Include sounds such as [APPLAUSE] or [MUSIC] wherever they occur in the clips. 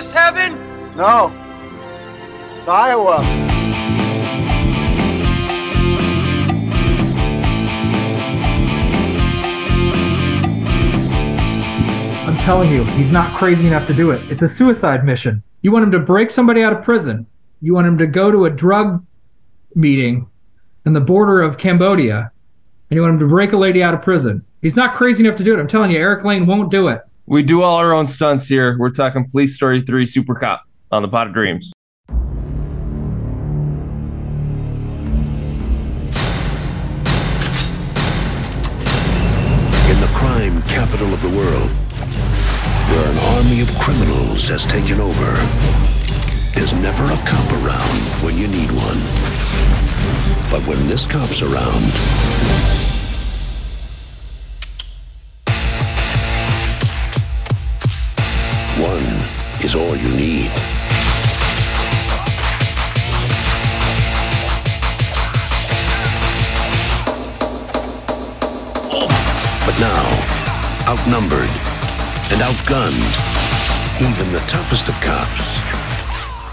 this heaven? No. It's Iowa. I'm telling you, he's not crazy enough to do it. It's a suicide mission. You want him to break somebody out of prison. You want him to go to a drug meeting in the border of Cambodia, and you want him to break a lady out of prison. He's not crazy enough to do it. I'm telling you, Eric Lane won't do it. We do all our own stunts here. We're talking Police Story 3 Super Cop on the Pod of Dreams. In the crime capital of the world, where an army of criminals has taken over, there's never a cop around when you need one. But when this cop's around, is all you need. But now, outnumbered and outgunned, even the toughest of cops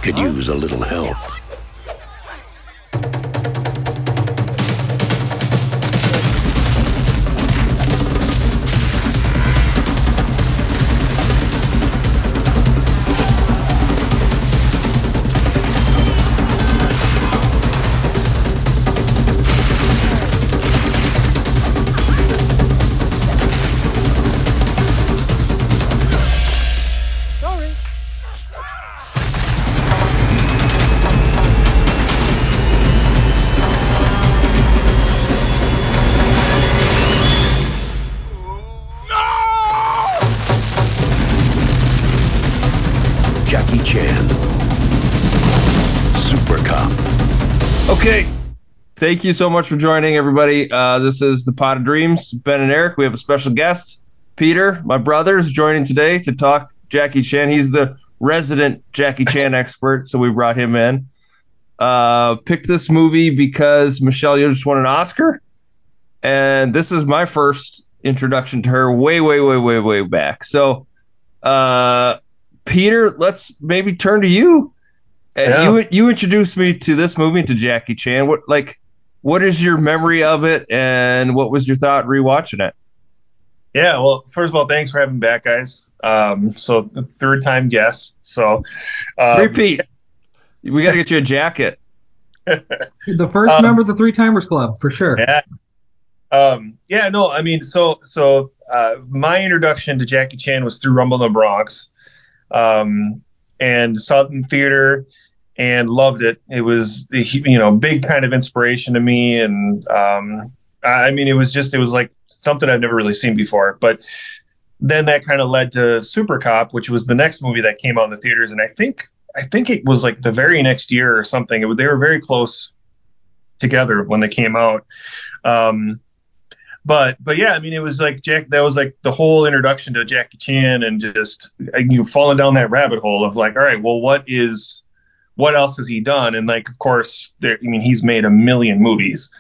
could use a little help. Thank you so much for joining, everybody. Uh, this is the Pod of Dreams. Ben and Eric. We have a special guest, Peter, my brother, is joining today to talk Jackie Chan. He's the resident Jackie [LAUGHS] Chan expert, so we brought him in. Uh, picked this movie because Michelle Yeoh just won an Oscar, and this is my first introduction to her way, way, way, way, way back. So, uh, Peter, let's maybe turn to you. Yeah. You you introduced me to this movie to Jackie Chan. What like what is your memory of it, and what was your thought rewatching it? Yeah, well, first of all, thanks for having me back, guys. Um, so the third time guest. So um, Repeat. We got to get you a jacket. The first Um, member of the Three Timers Club, for sure. Yeah. Um, yeah, no, I mean, so so uh, my introduction to Jackie Chan was through Rumble in the Bronx, um, and saw it in theater and loved it. It was you know big kind of inspiration to me, and um, I mean, it was just it was like something I've never really seen before, but. Then that kind of led to Super Cop, which was the next movie that came out in the theaters, and I think I think it was like the very next year or something. It, they were very close together when they came out. Um, but but yeah, I mean, it was like Jack. That was like the whole introduction to Jackie Chan, and just you falling down that rabbit hole of like, all right, well, what is what else has he done? And like, of course, there, I mean, he's made a million movies.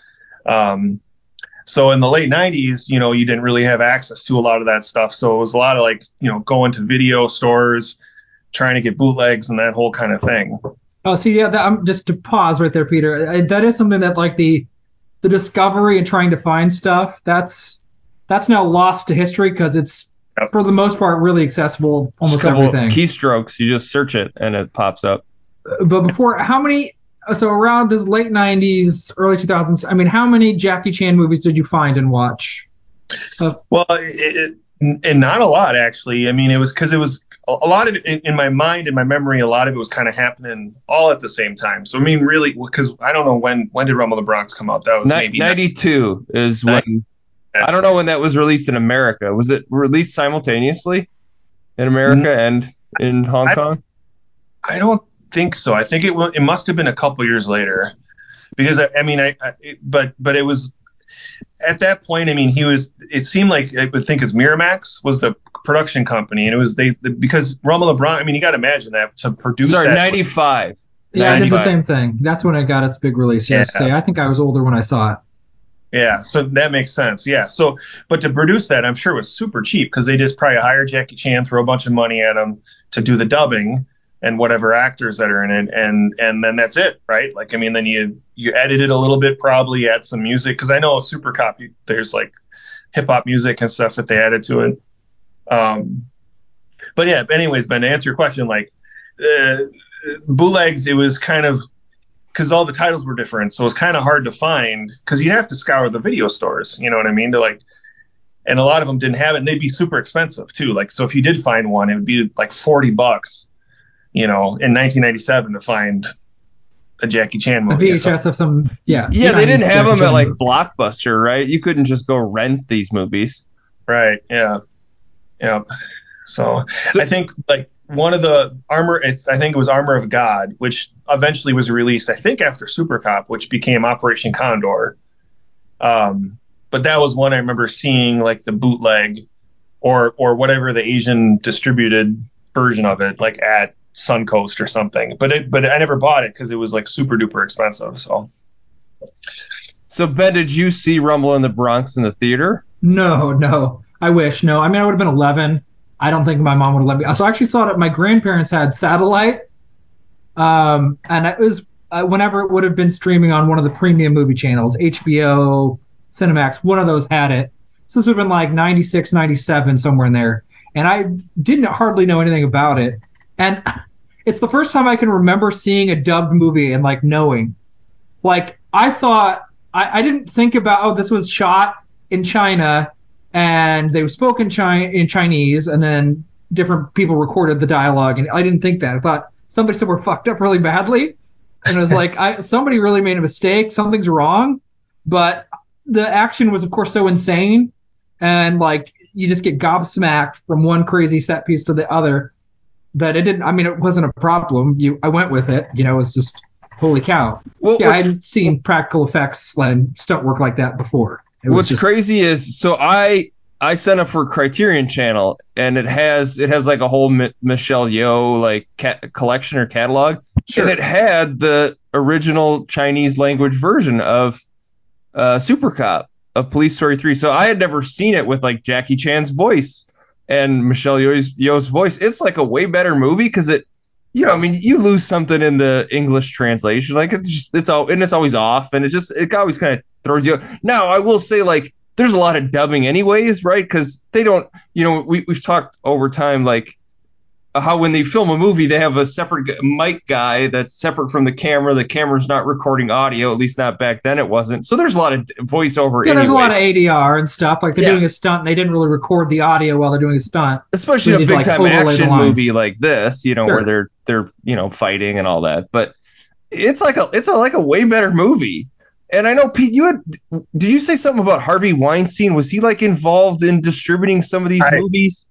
Um, so in the late 90s, you know, you didn't really have access to a lot of that stuff. So it was a lot of like, you know, going to video stores, trying to get bootlegs and that whole kind of thing. Oh, see, yeah, that, I'm just to pause right there, Peter. I, that is something that like the the discovery and trying to find stuff. That's that's now lost to history because it's Yep. for the most part really accessible almost Just a couple everything. keystrokes. You just search it and it pops up. But before, how many? So around this late '90s, early 2000s. I mean, how many Jackie Chan movies did you find and watch? Uh, well, it, it, and not a lot actually. I mean, it was because it was a a lot of it in, in my mind, in my memory, a lot of it was kind of happening all at the same time. So I mean, really, because I don't know when when did Rumble in the Bronx come out? That was Ni- maybe 92 is Nin- when I don't know when that was released in America. Was it released simultaneously in America and in Hong I- Kong? I don't think so. I think it wa- it must have been a couple years later, because I, I mean, I, I it, but but it was at that point. I mean, he was. It seemed like I would think it's Miramax was the production company, and it was they the, because Rumble LeBron. I mean, you got to imagine that to produce Sorry, that. 95. Yeah, I did the same thing. That's when it got its big release. Yes, Yeah. say I think I was older when I saw it. Yeah, so that makes sense. Yeah, so but to produce that, I'm sure was super cheap because they just probably hired Jackie Chan, throw a bunch of money at him to do the dubbing, and whatever actors that are in it and and then that's it right? Like i mean then you you edit it a little bit probably add some music because i know super copy there's like hip hop music and stuff that they added to it. Um but yeah anyways ben to answer your question like uh, bootlegs it was kind of because all the titles were different so it was kind of hard to find because you'd have to scour the video stores you know what i mean to like and a lot of them didn't have it and they'd be super expensive too. Like so if you did find one it would be like 40 bucks you know in 1997 to find a jackie chan A movie VHS So- of some, yeah. Yeah, they didn't have Jackie them at like movie. Blockbuster, right? You couldn't just go rent these movies. right yeah yeah so i think like one of the armor it's, i think it was armor of god which eventually was released i think after super cop which became operation condor um but that was one i remember seeing like the bootleg or or whatever the asian distributed version of it like at suncoast or something but it but i never bought it because it was like super duper expensive so So Ben, did you see Rumble in the Bronx in the theater? No, no. I wish. No. I mean, I would have been 11. I don't think my mom would have let me. So I actually saw it. at- My grandparents had satellite, um, and it was uh, whenever it would have been streaming on one of the premium movie channels, HBO, Cinemax. One of those had it. So this would have been like 96, 97, somewhere in there. And I didn't hardly know anything about it. And it's the first time I can remember seeing a dubbed movie and like knowing. Like I thought, I, I didn't think about oh this was shot in China and they spoke in, Chi- in Chinese, and then different people recorded the dialogue, and I didn't think that. I thought somebody somewhere fucked up really badly, and it was like I, somebody really made a mistake, something's wrong. But the action was, of course, so insane, and like you just get gobsmacked from one crazy set piece to the other that it didn't. I mean, it wasn't a problem. You, I went with it. You know, it's just holy cow. Yeah, I'd seen practical effects and stunt work like that before. It what's just- crazy is so I I signed up for Criterion Channel and it has it has like a whole Mi- Michelle Yeoh like ca- collection or catalog, Sure. and it had the original Chinese language version of uh, Super Cop of Police Story 3. So I had never seen it with like Jackie Chan's voice and Michelle Yeoh's, Yeoh's voice. It's like a way better movie because it, you know, I mean, you lose something in the English translation, like it's just it's all and it's always off, and it just it always kind of throws you. Now I will say like there's a lot of dubbing anyways, right? Because they don't, you know, we we've talked over time like how when they film a movie they have a separate mic guy that's separate from the camera. The camera's not recording audio, at least not back then it wasn't. So there's a lot of d- voiceover. Yeah, there's a lot of. ADR and stuff. Like they're Yeah. doing a stunt and they didn't really record the audio while they're doing a stunt. especially We a big like, time overlay action movie like this, you know, Sure. where they're they're you know fighting and all that. But it's like a it's a, like a way better movie. And I know Pete, you had did you say something about Harvey Weinstein? Was he like involved in distributing some of these I- movies?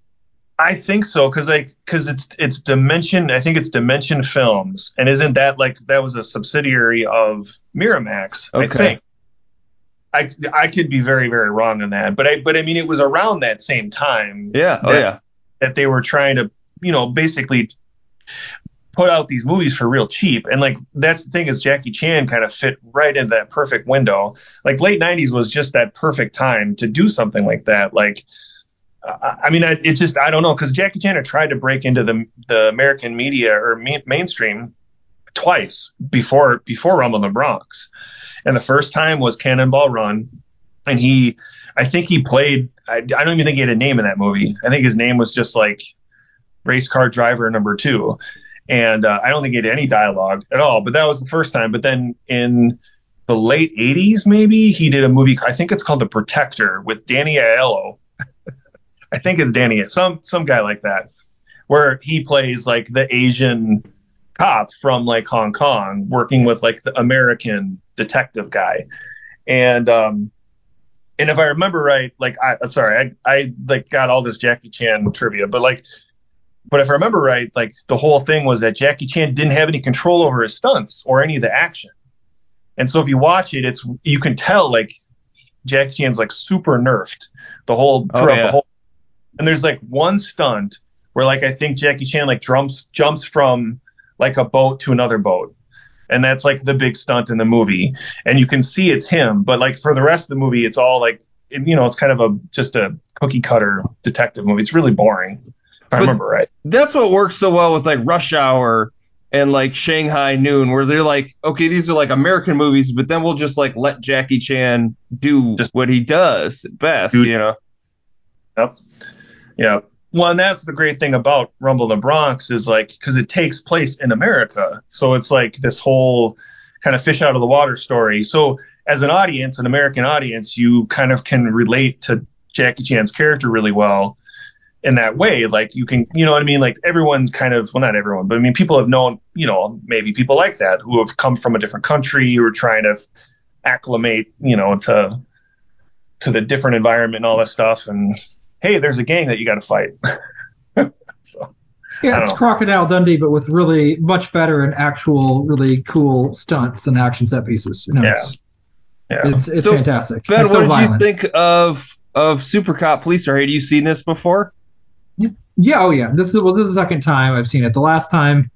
I think so because like because it's it's Dimension. I think it's Dimension Films, and isn't that like that was a subsidiary of Miramax? I think. I I could be very very wrong on that, but I but I mean it was around that same time Yeah. Oh Yeah. yeah. that they were trying to you know basically put out these movies for real cheap and like that's the thing is Jackie Chan kind of fit right in that perfect window. Like late 90s was just that perfect time to do something like that. Like I mean, I, it's just I don't know because Jackie Chan had tried to break into the the American media or ma- mainstream twice before before Rumble in the Bronx, and the first time was Cannonball Run, and he I think he played I, I don't even think he had a name in that movie. I think his name was just like race car driver number two, and uh, I don't think he had any dialogue at all. But that was the first time. But then in the late 80s, maybe he did a movie. I think it's called The Protector with Danny Aiello. [LAUGHS] I think it's Danny, some some guy like that, where he plays like the Asian cop from like Hong Kong, working with like the American detective guy, and um, and if I remember right, like I sorry, I I like got all this Jackie Chan trivia, but like, but if I remember right, like the whole thing was that Jackie Chan didn't have any control over his stunts or any of the action, and so if you watch it, it's you can tell like Jackie Chan's like super nerfed the whole Oh, throughout yeah. the whole and there's like one stunt where like I think Jackie Chan like jumps jumps from like a boat to another boat. And that's like the big stunt in the movie. And you can see it's him, but like for the rest of the movie it's all like you know, it's kind of a just a cookie cutter detective movie. It's really boring. if I But- remember right. that's what works so well with like Rush Hour and like Shanghai Noon, where they're like, okay, these are like American movies, but then we'll just like let Jackie Chan do Just- what he does best, Dude. you know? Yep. Yeah. Well, and that's the great thing about Rumble in the Bronx is like because it takes place in America, so it's like this whole kind of fish out of the water story. So as an audience, an American audience, you kind of can relate to Jackie Chan's character really well in that way. Like you can, you know what I mean? Like everyone's kind of, well, not everyone, but I mean, people have known, you know, maybe people like that who have come from a different country who are trying to acclimate, you know, to to the different environment and all that stuff. And hey, there's a gang that you got to fight. [LAUGHS] so Yeah, it's know. Crocodile Dundee, but with really much better and actual, really cool stunts and action set pieces. You know, Yeah. it's, yeah, it's, it's So, fantastic. Ben, what so did violent. you think of of Super Cop Police Story? Have you seen this before? Yeah, oh yeah. This is well, this is the second time I've seen it. The last time,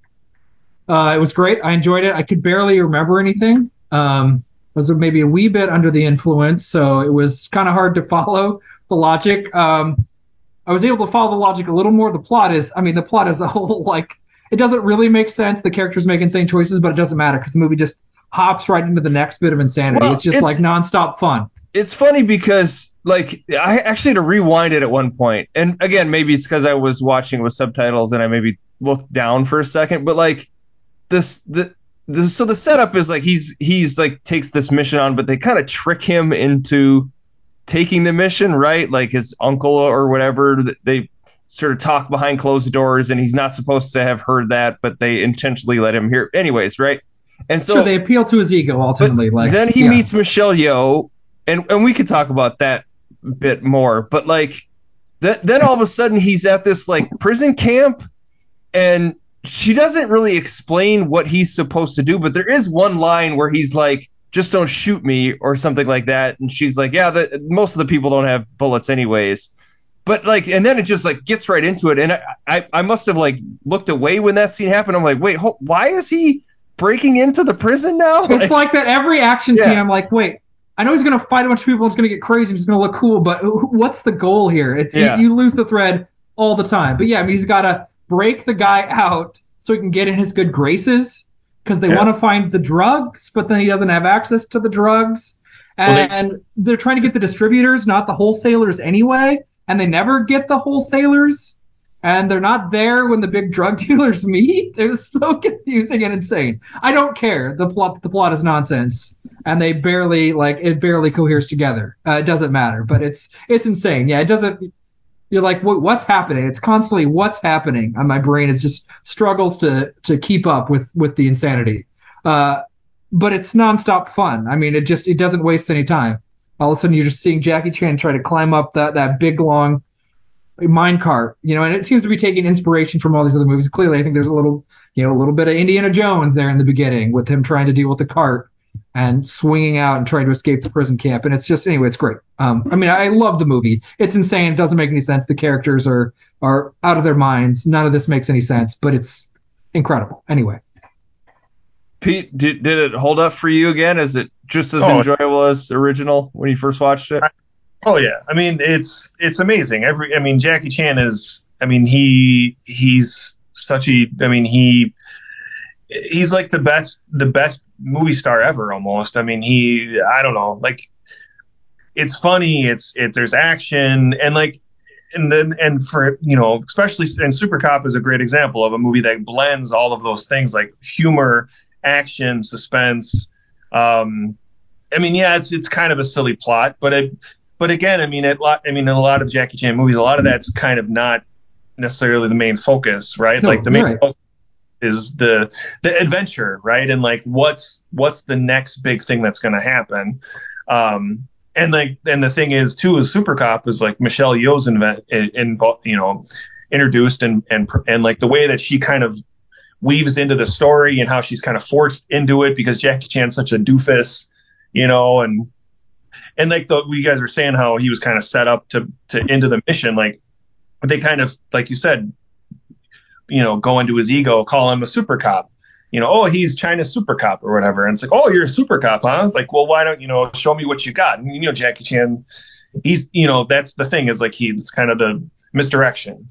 uh, it was great. I enjoyed it. I could barely remember anything. Um, I was maybe a wee bit under the influence, so it was kind of hard to follow the logic. Um, I was able to follow the logic a little more. The plot is, I mean, the plot as a whole, [LAUGHS] like, it doesn't really make sense. The characters make insane choices, but it doesn't matter because the movie just hops right into the next bit of insanity. Well, it's just it's- like nonstop fun. it's funny because like I actually had to rewind it at one point, and again maybe it's because I was watching with subtitles and I maybe looked down for a second, but like this the. the so the setup is like he's he's like takes this mission on, but they kind of trick him into taking the mission, right? Like his uncle or whatever. They sort of talk behind closed doors, and he's not supposed to have heard that, but they intentionally let him hear. Anyways, right? And so So they appeal to his ego ultimately. like then he yeah. meets Michelle Yeoh, and and we could talk about that bit more. But like, that then all of a sudden he's at this like prison camp, and she doesn't really explain what he's supposed to do. But there is one line where he's like, "Just don't shoot me" or something like that, and she's like, "Yeah, the, most of the people don't have bullets anyways." But like, and then it just like gets right into it, and I, I, I must have like looked away when that scene happened. I'm like, wait, ho- why is he breaking into the prison now? It's like that every action Yeah. scene. I'm like, wait, I know he's gonna fight a bunch of people. It's gonna get crazy. It's gonna look cool, but what's the goal here? It's Yeah. you, you lose the thread all the time. But yeah, I mean, he's gotta break the guy out so he can get in his good graces because they Yeah. want to find the drugs, but then he doesn't have access to the drugs, Well, and they, are trying to get the distributors, not the wholesalers, anyway. And they never get the wholesalers. And they're not there when the big drug [LAUGHS] dealers meet. It was so confusing and insane. I don't care. The plot the plot is nonsense, and they barely like it barely coheres together. Uh, it doesn't matter, but it's it's insane. Yeah, it doesn't. You're like, what, what's happening? It's constantly what's happening, and my brain is just struggles to to keep up with with the insanity. Uh, but it's nonstop fun. I mean, it just it doesn't waste any time. All of a sudden, you're just seeing Jackie Chan try to climb up that that big long mine cart, you know, and it seems to be taking inspiration from all these other movies. Clearly, I think there's a little, you know, a little bit of Indiana Jones there in the beginning with him trying to deal with the cart and swinging out and trying to escape the prison camp. And it's just, anyway, it's great. Um, I mean, I love the movie. It's insane. It doesn't make any sense. The characters are are out of their minds. None of this makes any sense, but it's incredible. Anyway, Pete, did, did it hold up for you again? Is it just as Oh. enjoyable as the original when you first watched it? Oh yeah, I mean it's it's amazing. Every I mean Jackie Chan is I mean he he's such a I mean he he's like the best the best movie star ever almost. I mean he I don't know like it's funny it's it there's action and like and then and for you know especially and Super Cop is a great example of a movie that blends all of those things like humor, action, suspense. Um, I mean yeah it's it's kind of a silly plot, but it but again, I mean, it, lot- I mean, in a lot of Jackie Chan movies, a lot of that's kind of not necessarily the main focus, right? No, like the main right. focus is the the adventure, right? And like what's what's the next big thing that's going to happen? Um, and like, and the thing is too, is Super Cop is like Michelle Yeoh's inve- in, invo- you know, introduced and and and like the way that she kind of weaves into the story and how she's kind of forced into it because Jackie Chan's such a doofus, you know, and and like the you guys were saying how he was kind of set up to to into the mission like they kind of like you said you know go into his ego call him a super cop. You know oh he's china's super cop or whatever. And it's like oh you're a super cop huh? It's like well why don't you know show me what you got. And you know jackie chan he's you know that's the thing is like he's kind of the misdirection.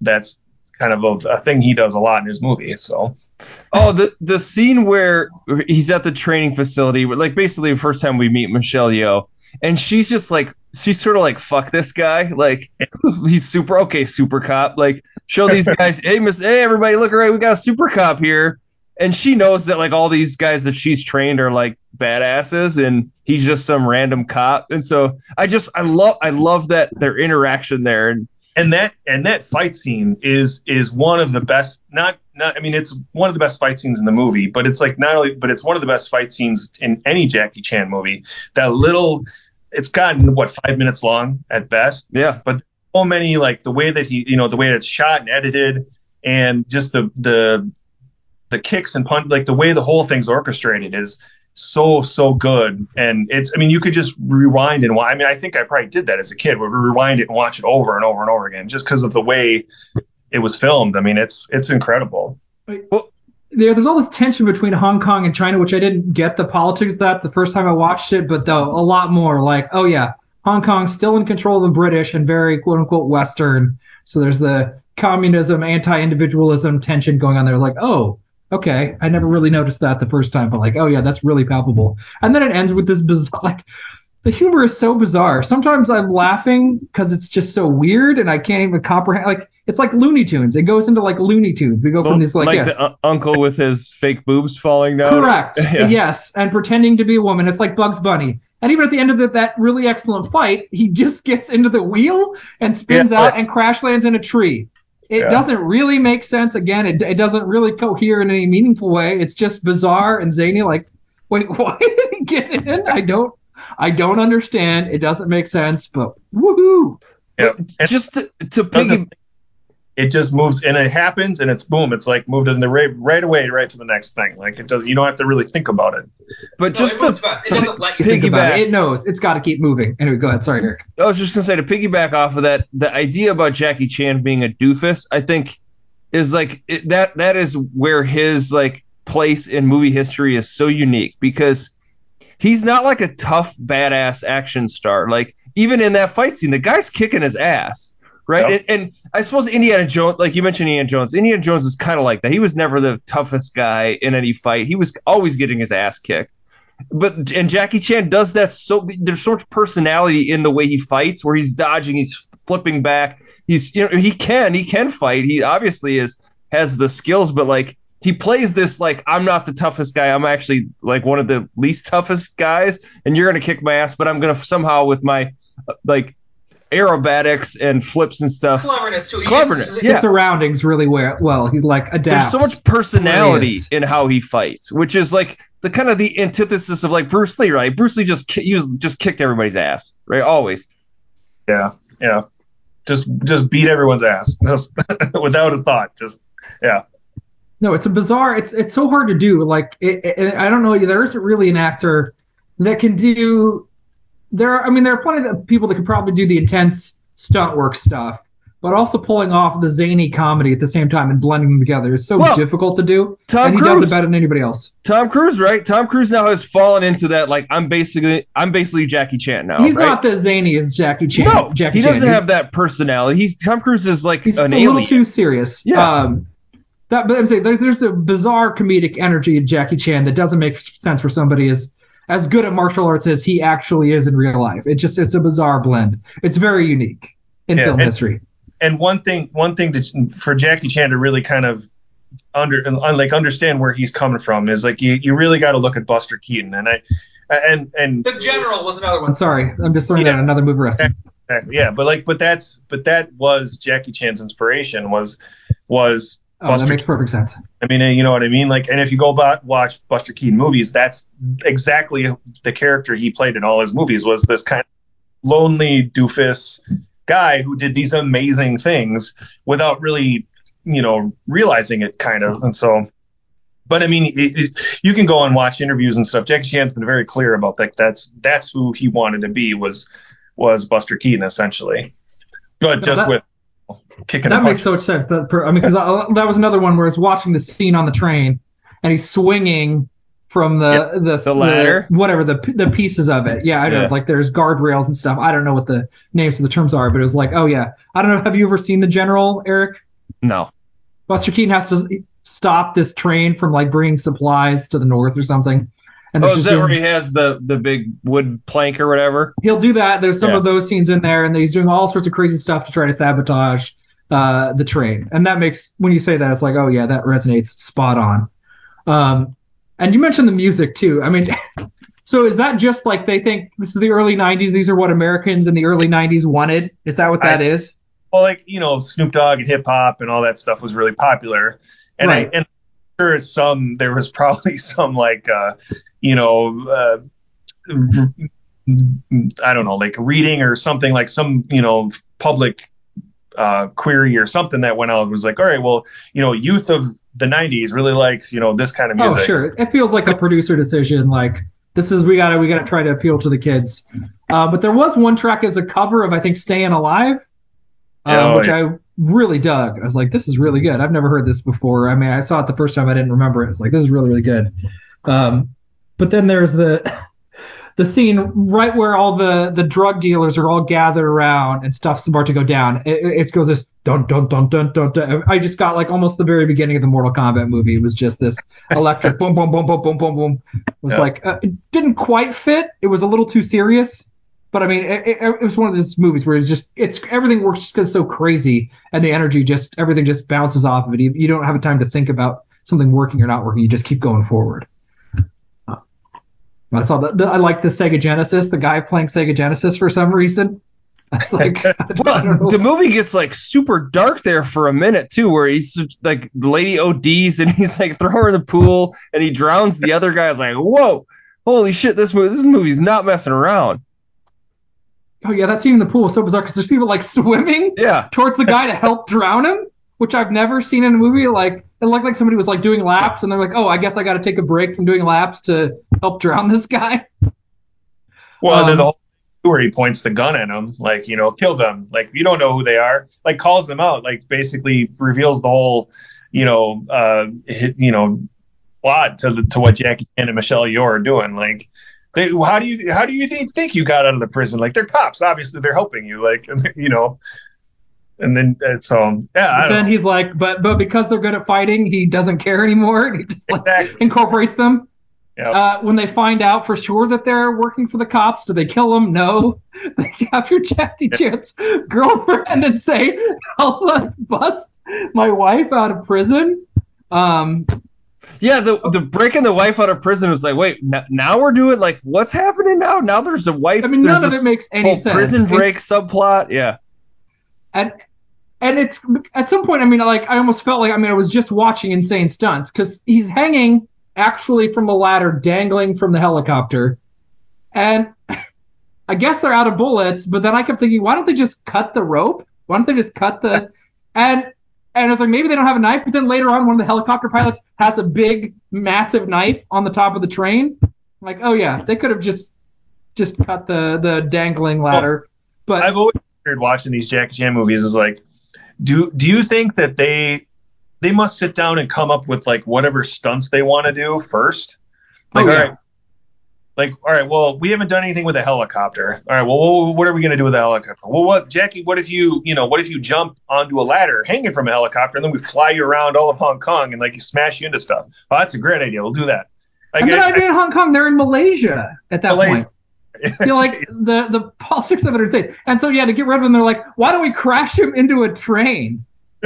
That's kind of a, a thing he does a lot in his movies. So. Oh, the the scene where he's at the training facility, like basically the first time we meet Michelle Yeoh, and she's just like she's sort of like fuck this guy, like [LAUGHS] he's super okay, super cop, like show these [LAUGHS] guys, hey miss, hey everybody, look right, we got a super cop here, and she knows that like all these guys that she's trained are like badasses, and he's just some random cop, and so I just I love I love that their interaction there, and and that and that fight scene is is one of the best not not I mean it's one of the best fight scenes in the movie but it's like not only but it's one of the best fight scenes in any Jackie Chan movie. That little it's gotten what five minutes long at best. Yeah, but so many like the way that he you know the way it's shot and edited and just the the the kicks and punch like the way the whole thing's orchestrated is so so good. And it's i mean you could just rewind and wa- i mean i think i probably did that as a kid would rewind it and watch it over and over and over again just because of the way it was filmed i mean it's it's incredible there, there's all this tension between Hong Kong and China, which I didn't get the politics of that the first time I watched it, but though a lot more like, oh yeah, Hong Kong's still in control of the British and very quote unquote Western. So there's the communism, anti-individualism tension going on there. Like, oh, okay, I never really noticed that the first time, but like, oh yeah, that's really palpable. And then it ends with this bizarre, [LAUGHS] like, the humor is so bizarre. Sometimes I'm laughing because it's just so weird and I can't even comprehend. Like, it's like Looney Tunes. It goes into like Looney Tunes. We go from this like, like yes, the uh, uncle with his fake boobs falling down. Correct. [LAUGHS] Yeah. Yes, and pretending to be a woman. It's like Bugs Bunny. And even at the end of the, that really excellent fight, he [LAUGHS] just gets into the wheel and spins Yeah. out and crash lands in a tree. It Yeah. doesn't really make sense. Again, it, it doesn't really cohere in any meaningful way. It's just bizarre and zany. Like, wait, [LAUGHS] why did he get in? I don't, I don't understand. It doesn't make sense. But woohoo! yeah Just to, to piggy, it just moves and it happens and it's boom it's like moved in the right, right away right to the next thing like it does you don't have to really think about it but just to fast. It doesn't let you think about it. It knows. It's got to keep moving. Anyway, go ahead. Sorry, Eric. I was just gonna say to piggyback off of that, the idea about Jackie Chan being a doofus, I think, is like it, that. That is where his like place in movie history is so unique because he's not like a tough badass action star. Like even in that fight scene, the guy's kicking his ass, right? Yep. And, and I suppose Indiana Jones, like you mentioned, Indiana Jones. Indiana Jones is kind of like that. He was never the toughest guy in any fight. He was always getting his ass kicked but and Jackie Chan does that so there's so much personality in the way he fights where he's dodging he's flipping back he's you know he can he can fight he obviously is has the skills but like he plays this like I'm not the toughest guy I'm actually like one of the least toughest guys and you're gonna kick my ass but I'm gonna somehow with my uh, like aerobatics and flips and stuff Cleverness too. Cleverness, just- yeah. His surroundings really well. Well, he's like adapts. there's so much personality Hilarious. in how he fights, which is like the kind of the antithesis of like Bruce Lee, right? Bruce Lee just ki- he was just kicked everybody's ass, right? Always. yeah yeah just just beat everyone's ass [LAUGHS] just [LAUGHS] without a thought just yeah No, it's a bizarre. It's it's so hard to do. Like it, it, I don't know. There isn't really an actor that can do. There, are, I mean, there are plenty of people that could probably do the intense stunt work stuff, but also pulling off the zany comedy at the same time and blending them together is so Well, difficult to do. Tom and he Cruise. does it better than anybody else. Tom Cruise, right? Tom Cruise now has fallen into that like I'm basically I'm basically Jackie Chan now. he's right? not the zany as Jackie Chan. No, Jackie he doesn't Chan. have that personality. He's Tom Cruise is like He's an a alien. little too serious. Yeah. Um, that, but I'm saying there's, there's a bizarre comedic energy in Jackie Chan that doesn't make sense for somebody as as good at martial arts as he actually is in real life. It just it's a bizarre blend. It's very unique in Yeah, film and- history. and one thing one thing to, for Jackie Chan to really kind of under and like understand where he's coming from is like you, you really got to look at Buster Keaton and I and and The general was another one. Sorry, I'm just throwing that Yeah. at another movie wrestling. Exactly, yeah, but like, but that's, but that was Jackie Chan's inspiration was, was Oh, that makes perfect sense. I mean, you know what I mean? Like, and if you go back watch Buster Keaton movies, that's exactly the character he played in all his movies was this kind of lonely doofus guy who did these amazing things without really, you know, realizing it, kind of. And so, but I mean, it, it, you can go and watch interviews and stuff. Jackie Chan's been very clear about that. That's that's who he wanted to be was was Buster Keaton essentially, but just that- with kicking That makes so much sense. That, per- I mean, because that was another one where I was watching the scene on the train and he's swinging from the the, The ladder? whatever the the pieces of it. Yeah, I know. Yeah. Like there's guardrails and stuff. I don't know what the names of the terms are, but it was like, oh yeah, I don't know. Have you ever seen the General, Eric? No. Buster Keaton has to stop this train from like bringing supplies to the north or something. And Oh, is that where he has the the big wood plank or whatever? he'll do that. There's some Yeah. of those scenes in there, and he's doing all sorts of crazy stuff to try to sabotage uh, the train. And that makes when you say that, it's like, oh yeah, that resonates spot on. Um, and you mentioned the music too. I mean, [LAUGHS] so is that just like they think this is the early '90s? These are what Americans in the early '90s wanted. Is that what that I- is? well, like you know, Snoop Dogg and hip hop and all that stuff was really popular, and Right. I and I'm sure some there was probably [LAUGHS] some like uh, you know. Uh, I don't know, like reading or something like some, you know, public uh, query or something that went out and was like, all right, well, you know, youth of the 90s really likes, you know, this kind of music. Oh, sure. It feels like a producer decision. Like this is we gotta we gotta try to appeal to the kids. Uh, but there was one track as a cover of I think "Staying Alive," uh, Oh, which yeah. I really dug. I was like, this is really good. I've never heard this before. I mean, I saw it the first time. I didn't remember it. It's like this is really really good. Um, but then there's the the scene right where all the the drug dealers are all gathered around and stuff's about to go down. It, it goes this dun dun dun dun dun dun. I just got like almost the very beginning of the Mortal Kombat movie. It was just this electric boom boom boom boom boom boom boom. It was Yeah. like uh, it didn't quite fit. It was a little too serious. But I mean, it, it, it was one of those movies where it's just it's everything works just because it's so crazy and the energy just everything just bounces off of it. You, you don't have a time to think about something working or not working. You just keep going forward. I saw that. I like the Sega Genesis. The guy playing Sega Genesis for some reason. [LAUGHS] That's like [LAUGHS] Well, the movie gets like super dark there for a minute too, where he's like Lady ODs and [LAUGHS] he's like throw her in the pool and he drowns the other guy. It's like, whoa, holy shit, this movie, this movie's not messing around. oh yeah, that scene in the pool was so bizarre because there's people like swimming Yeah, towards the guy to help drown him, which I've never seen in a movie. Like it looked like somebody was like doing laps, and they're like, "Oh, I guess I got to take a break from doing laps to help drown this guy." [LAUGHS] Well, Um, the whole where he points the gun at him, like, you know, kill them. Like, you don't know who they are. Like, calls them out. Like, basically reveals the whole, you know, uh, hit, you know, plot to to what Jackie Chan and Michelle Yeoh are doing. Like, they, how do you how do you think, think you got out of the prison? Like, they're cops. Obviously, they're helping you. Like, [LAUGHS] you know. And then uh, so yeah, I don't then know. he's like, "But but because they're good at fighting, he doesn't care anymore. And [LAUGHS] he just like Exactly. incorporates them." Yeah. Uh, when they find out for sure that they're working for the cops, do they kill them? No. [LAUGHS] They capture Jackie Chan's girlfriend and say, "Help us bust my wife out of prison." Um, yeah. The the breaking the wife out of prison was like, wait, n- now we're doing like what's happening now? Now there's a wife. I mean, none of it makes any sense. Prison break It's- subplot. Yeah, and and it's at some point i mean like i almost felt like i mean i was just watching insane stunts because he's hanging actually from a ladder dangling from the helicopter and [LAUGHS] i guess they're out of bullets but then i kept thinking why don't they just cut the rope why don't they just cut the [LAUGHS] and and I was like, maybe they don't have a knife, but then later on, one of the helicopter pilots has a big, massive knife on the top of the train. I'm like, oh yeah, they could have just just cut the the dangling ladder. But I've always wondered watching these Jackie Chan movies is like, do do you think that they they must sit down and come up with like whatever stunts they want to do first? Oh, like, Oh, yeah. all right, like, all right, well, we haven't done anything with a helicopter. All right, well, what are we gonna do with a helicopter? Well, what, Jackie? What if you, you know, what if you jump onto a ladder hanging from a helicopter and then we fly you around all of Hong Kong and like you smash you into stuff? Oh, that's a great idea. We'll do that. Like, and I- I did in Hong Kong. They're in Malaysia at that Malaysia. point. Feel like the the politics of it are insane. And so yeah, to get rid of him, they're like, why don't we crash him into a train? [LAUGHS]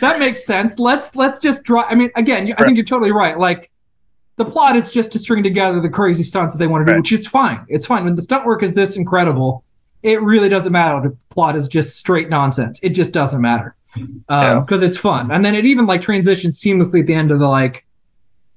That makes sense. Let's let's just draw. I mean, again, you- I think you're totally right. Like the plot is just to string together the crazy stunts that they want to do, Right. which is fine. It's fine when the stunt work is this incredible. It really doesn't matter. The plot is just straight nonsense. It just doesn't matter Yeah. Um, because it's fun. And then it even like transitions seamlessly at the end of the like,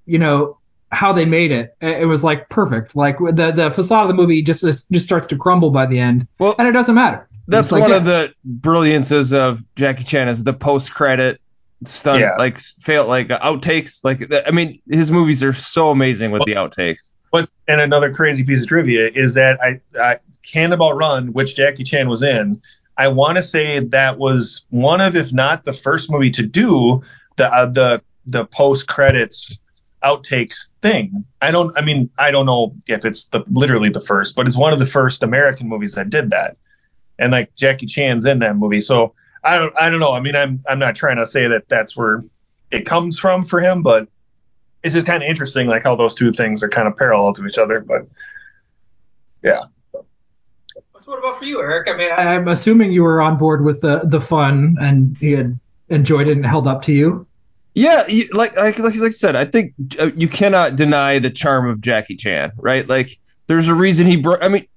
you know, how they made it. It it was like perfect. Like the the facade of the movie just just starts to crumble by the end, Well, and it doesn't matter. that's like, one yeah. of the brilliances of Jackie Chan is the post credit stunt, Yeah. like fail, like uh, outtakes. Like I mean, his movies are so amazing with the outtakes. But and another crazy piece of trivia is that I, I Cannonball Run, which Jackie Chan was in, I want to say that was one of, if not the first movie to do the uh, the the post credits outtakes thing. I don't. I mean, I don't know if it's the literally the first, but it's one of the first American movies that did that. And like Jackie Chan's in that movie, so I don't I don't know. I mean, I'm I'm not trying to say that that's where it comes from for him, but it's just kind of interesting, like how those two things are kind of parallel to each other. But yeah. So what about for you, Eric? I mean, I'm assuming you were on board with the the fun and he had enjoyed it and held up to you. Yeah, you, like, like like I said, I think uh, you cannot deny the charm of Jackie Chan, right? Like, there's a reason he broke. I mean,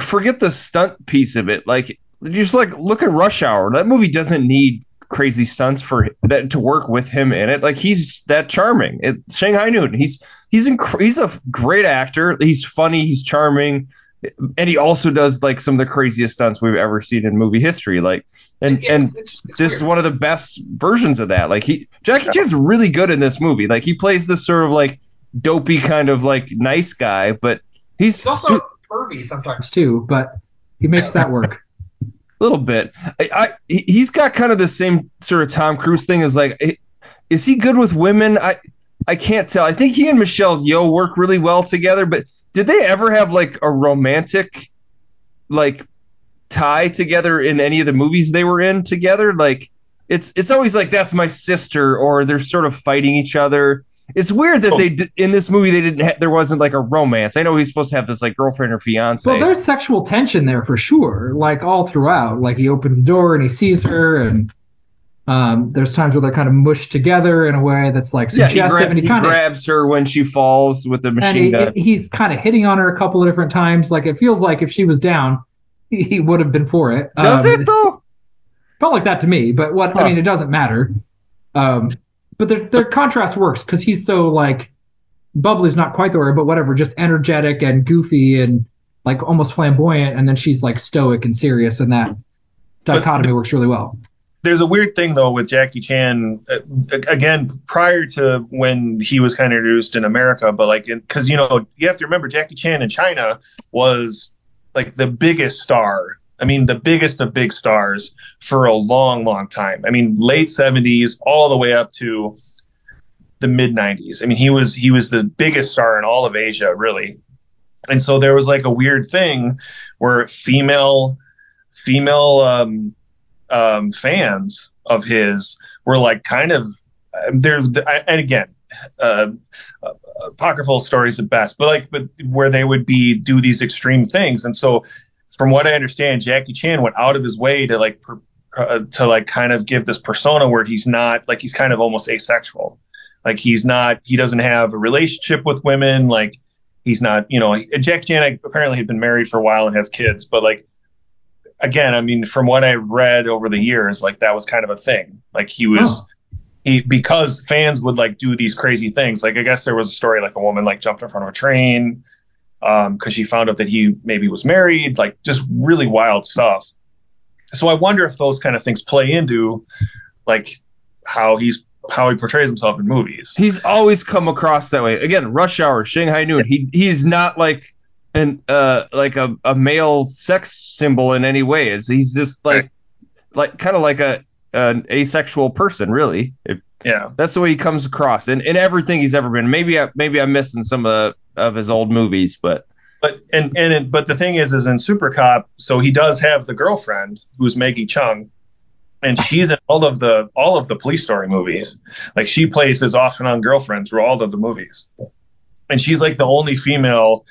forget the stunt piece of it. Like, just like look at Rush Hour. That movie doesn't need crazy stunts for that to work with him in it. Like, he's that charming. It, Shanghai Noon. He's he's inc- he's a great actor. He's funny. He's charming. And he also does like some of the craziest stunts we've ever seen in movie history. Like, and Yeah, and it's- it's- it's this is one of the best versions of that. Like he Jackie Chan's really good in this movie. Like he plays this sort of like dopey kind of like nice guy, but he's He's also pervy sometimes too, but he makes that work. [LAUGHS] a little bit. I, I he- he's got kind of the same sort of Tom Cruise thing as like is he good with women? I I can't tell. I think he and Michelle Yeoh work really well together, but did they ever have like a romantic like tie together in any of the movies they were in together? Like it's it's always like that's my sister or they're sort of fighting each other. It's weird that Oh. they in this movie they didn't ha- there wasn't like a romance. I know he's supposed to have this like girlfriend or fiance. Well, there's sexual tension there for sure, like all throughout. Like he opens the door and he sees her, and um, there's times where they're kind of mushed together in a way that's like yeah, he, suggestive, gra- and he, he kind of grabs her when she falls with the and machine he, gun. he's kind of hitting on her a couple of different times. Like it feels like if she was down, he, would have been for it. Does Um, it though? felt like that to me, but what Huh. I mean, it doesn't matter. Um, but their their contrast works because he's so like bubbly's not quite the word, but whatever, just energetic and goofy and like almost flamboyant, and then she's like stoic and serious, and that dichotomy works really well. there's a weird thing though with Jackie Chan uh, again prior to when he was kind of introduced in America, but like because you know you have to remember Jackie Chan in China was like the biggest star. I mean the biggest of big stars for a long, long time. I mean late 70s all the way up to the mid 90s. I mean he was he was the biggest star in all of Asia really. And so there was like a weird thing where female female um, um, fans of his were like kind of they're and again uh, uh, apocryphal stories at best but like but where they would be do these extreme things. And so from what i understand jackie chan went out of his way to like per, uh, to like kind of give this persona where he's not like he's kind of almost asexual. Like he's not he doesn't have a relationship with women. Like he's not you know jackie chan apparently had been married for a while and has kids but like again, I mean, from what I've read over the years, like that was kind of a thing. Like he was, he because fans would like do these crazy things. Like I guess there was a story like a woman like jumped in front of a train um because she found out that he maybe was married. Like just really wild stuff. So I wonder if those kind of things play into like how he's how he portrays himself in movies. He's always come across that way. Again, Rush Hour, Shanghai Noon. He he's not like an uh like a, a male sex symbol in any way. Is he's just like Right. like kind of like a an asexual person, really. If, Yeah. that's the way he comes across in, in everything he's ever been. Maybe I maybe I'm missing some of of his old movies, but But and and it, but the thing is, is in Super Cop, so he does have the girlfriend who's Maggie Cheung, and she's in all of the all of the police story movies. Like she plays his off and on girlfriend through all of the movies, and she's like the only female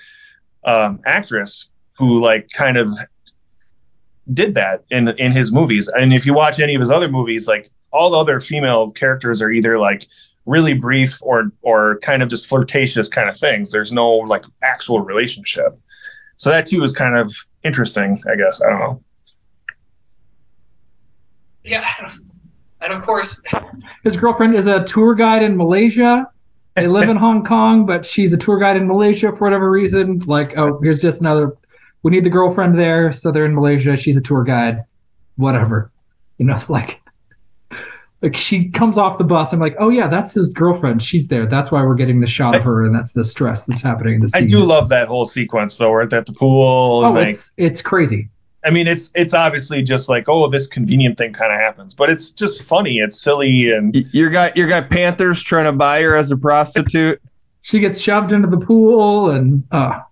um, actress who like kind of did that in in his movies. And if you watch any of his other movies, like all the other female characters are either like really brief or or kind of just flirtatious kind of things. There's no like actual relationship. So that too is kind of interesting, I guess. I don't know. Yeah, and of course, his girlfriend is a tour guide in Malaysia. They live in [LAUGHS] Hong Kong, but she's a tour guide in Malaysia for whatever reason. Like, oh, here's just another. We need the girlfriend there, so they're in Malaysia. She's a tour guide. Whatever, you know. It's like, like she comes off the bus. I'm like, oh yeah, that's his girlfriend. She's there. That's why we're getting the shot of her, and that's the stress that's happening in the I do love that whole sequence though, where it's at the pool. Oh, like, it's it's crazy. I mean, it's it's obviously just like, oh, this convenient thing kind of happens, but it's just funny. It's silly and y- your guy your guy Panthers trying to buy her as a prostitute. She gets shoved into the pool, and uh,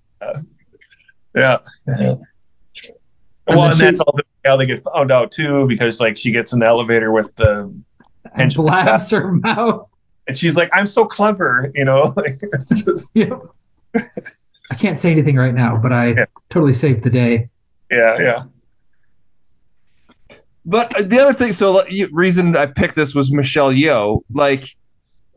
yeah. And well, and she- that's all the, how they get found out oh, too, because like she gets in the elevator with the, and blabs her mouth. and she's like, "I'm so clever," you know. [LAUGHS] I can't say anything right now, but I Yeah. totally saved the day. yeah, yeah. But the other thing, so you- reason I picked this was Michelle Yeoh. Like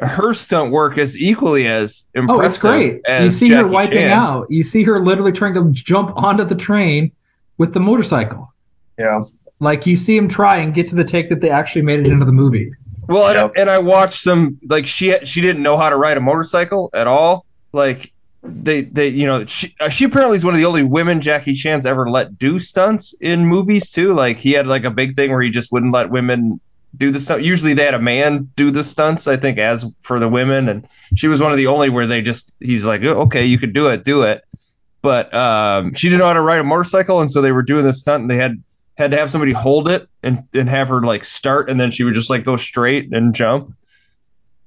her stunt work is equally as impressive Oh, it's great. as You see Jackie her wiping Chan. out. You see her literally trying to jump onto the train with the motorcycle. Yeah. Like you see him try and get to the take that they actually made it into the movie. Well, and, Yep. and I watched some like she she didn't know how to ride a motorcycle at all. Like they they you know she uh, she apparently is one of the only women Jackie Chan's ever let do stunts in movies too. Like he had like a big thing where he just wouldn't let women do the stunt. Usually they had a man do the stunts. I think as for the women, and she was one of the only where they just he's like oh, okay you could do it do it. But um, she didn't know how to ride a motorcycle, and so they were doing this stunt, and they had had to have somebody hold it and, and have her like start and then she would just like go straight and jump.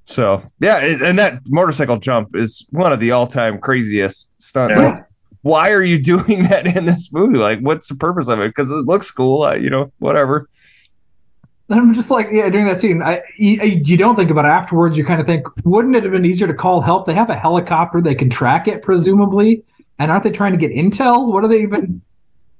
So yeah, and that motorcycle jump is one of the all-time craziest stunts. Yeah. Why are you [LAUGHS] doing that in this movie? Like, what's the purpose of it? Because it looks cool, uh, you know, whatever. I'm just like, yeah, during that scene, I, you, you don't think about it afterwards. You kind of think, wouldn't it have been easier to call help? They have a helicopter, they can track it, presumably. And aren't they trying to get intel? What are they even?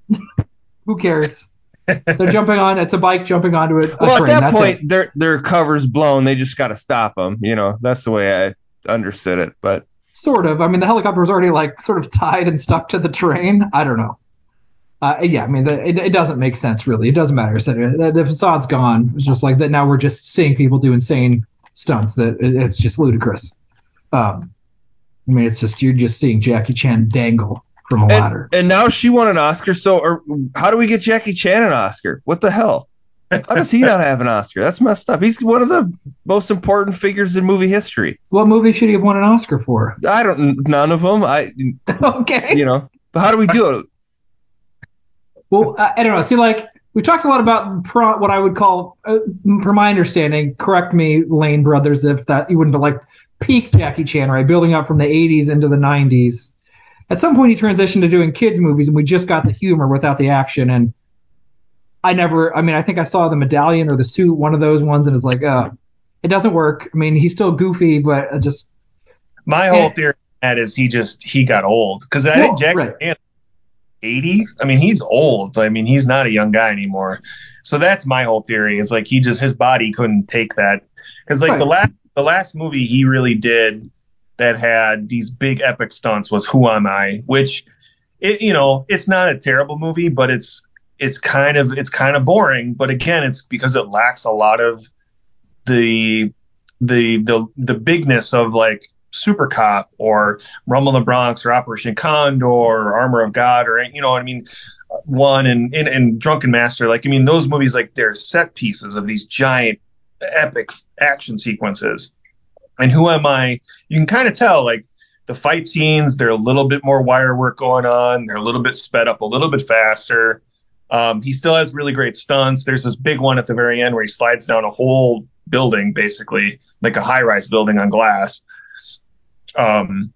[LAUGHS] Who cares? They're [LAUGHS] jumping on. It's a bike jumping onto a Well, train. at that That's point, it. their their cover's blown. They just got to stop them. You know, that's the way I understood it. But Sort of. I mean, the helicopter was already like sort of tied and stuck to the train. I don't know. Uh, yeah, I mean, the, it, it doesn't make sense really. It doesn't matter. So the, the facade's gone. It's just like that. Now we're just seeing people do insane stunts. That it, it's just ludicrous. Um, I mean, it's just you're just seeing Jackie Chan dangle from a ladder. and, and now she won an Oscar. So, or, how do we get Jackie Chan an Oscar? What the hell? How does he not have an Oscar? That's messed up. He's one of the most important figures in movie history. What movie should he have won an Oscar for? I don't. None of them. I. [LAUGHS] okay. You know. But how do we do it? Well, I, I don't know. See, like we talked a lot about pro, what I would call, uh, from my understanding, correct me, Lane Brothers, if that you wouldn't have like peak Jackie Chan, right? Building up from the 80s into the 90s. At some point, he transitioned to doing kids movies, and we just got the humor without the action. And I never, I mean, I think I saw the Medallion or the Suit, one of those ones, and it's like, uh, it doesn't work. I mean, he's still goofy, but just My whole theory on that is he just he got old because I Well, think Jack right. Chan, 80s. I mean, he's old. I mean, he's not a young guy anymore. So that's my whole theory. Is like he just his body couldn't take that because like the last the last movie he really did that had these big epic stunts was Who Am I, which it you know it's not a terrible movie, but it's it's kind of it's kind of boring. But again, it's because it lacks a lot of the the the the bigness of like Super Cop or Rumble in the Bronx or Operation Condor or Armor of God or you know what I mean one and, and and Drunken Master. Like I mean those movies like they're set pieces of these giant epic action sequences. And who am I? You can kind of tell like the fight scenes they're a little bit more wire work going on. They're a little bit sped up a little bit faster. Um, he still has really great stunts. There's this big one at the very end where he slides down a whole building basically like a high rise building on glass um,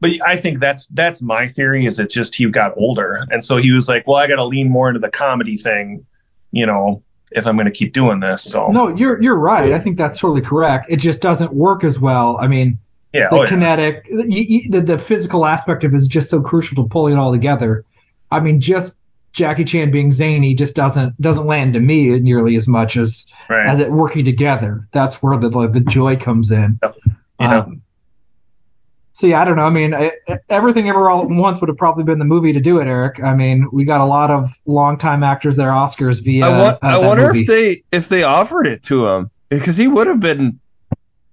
but I think that's that's my theory is it's just he got older and so he was like, well, I got to lean more into the comedy thing, you know, if I'm going to keep doing this. So no, you're you're right. I think that's totally correct. It just doesn't work as well. I mean, yeah, the oh, yeah. kinetic, you, you, the, the physical aspect of it is just so crucial to pulling it all together. I mean, just Jackie Chan being zany just doesn't doesn't land to me nearly as much as right. as it working together. That's where the the joy comes in. Yeah. Um, so yeah, I don't know. I mean, I, everything ever all at once would have probably been the movie to do it, Eric. I mean, we got a lot of longtime actors that are Oscars via. I, wa- uh, I wonder movie. if they if they offered it to him because he would have been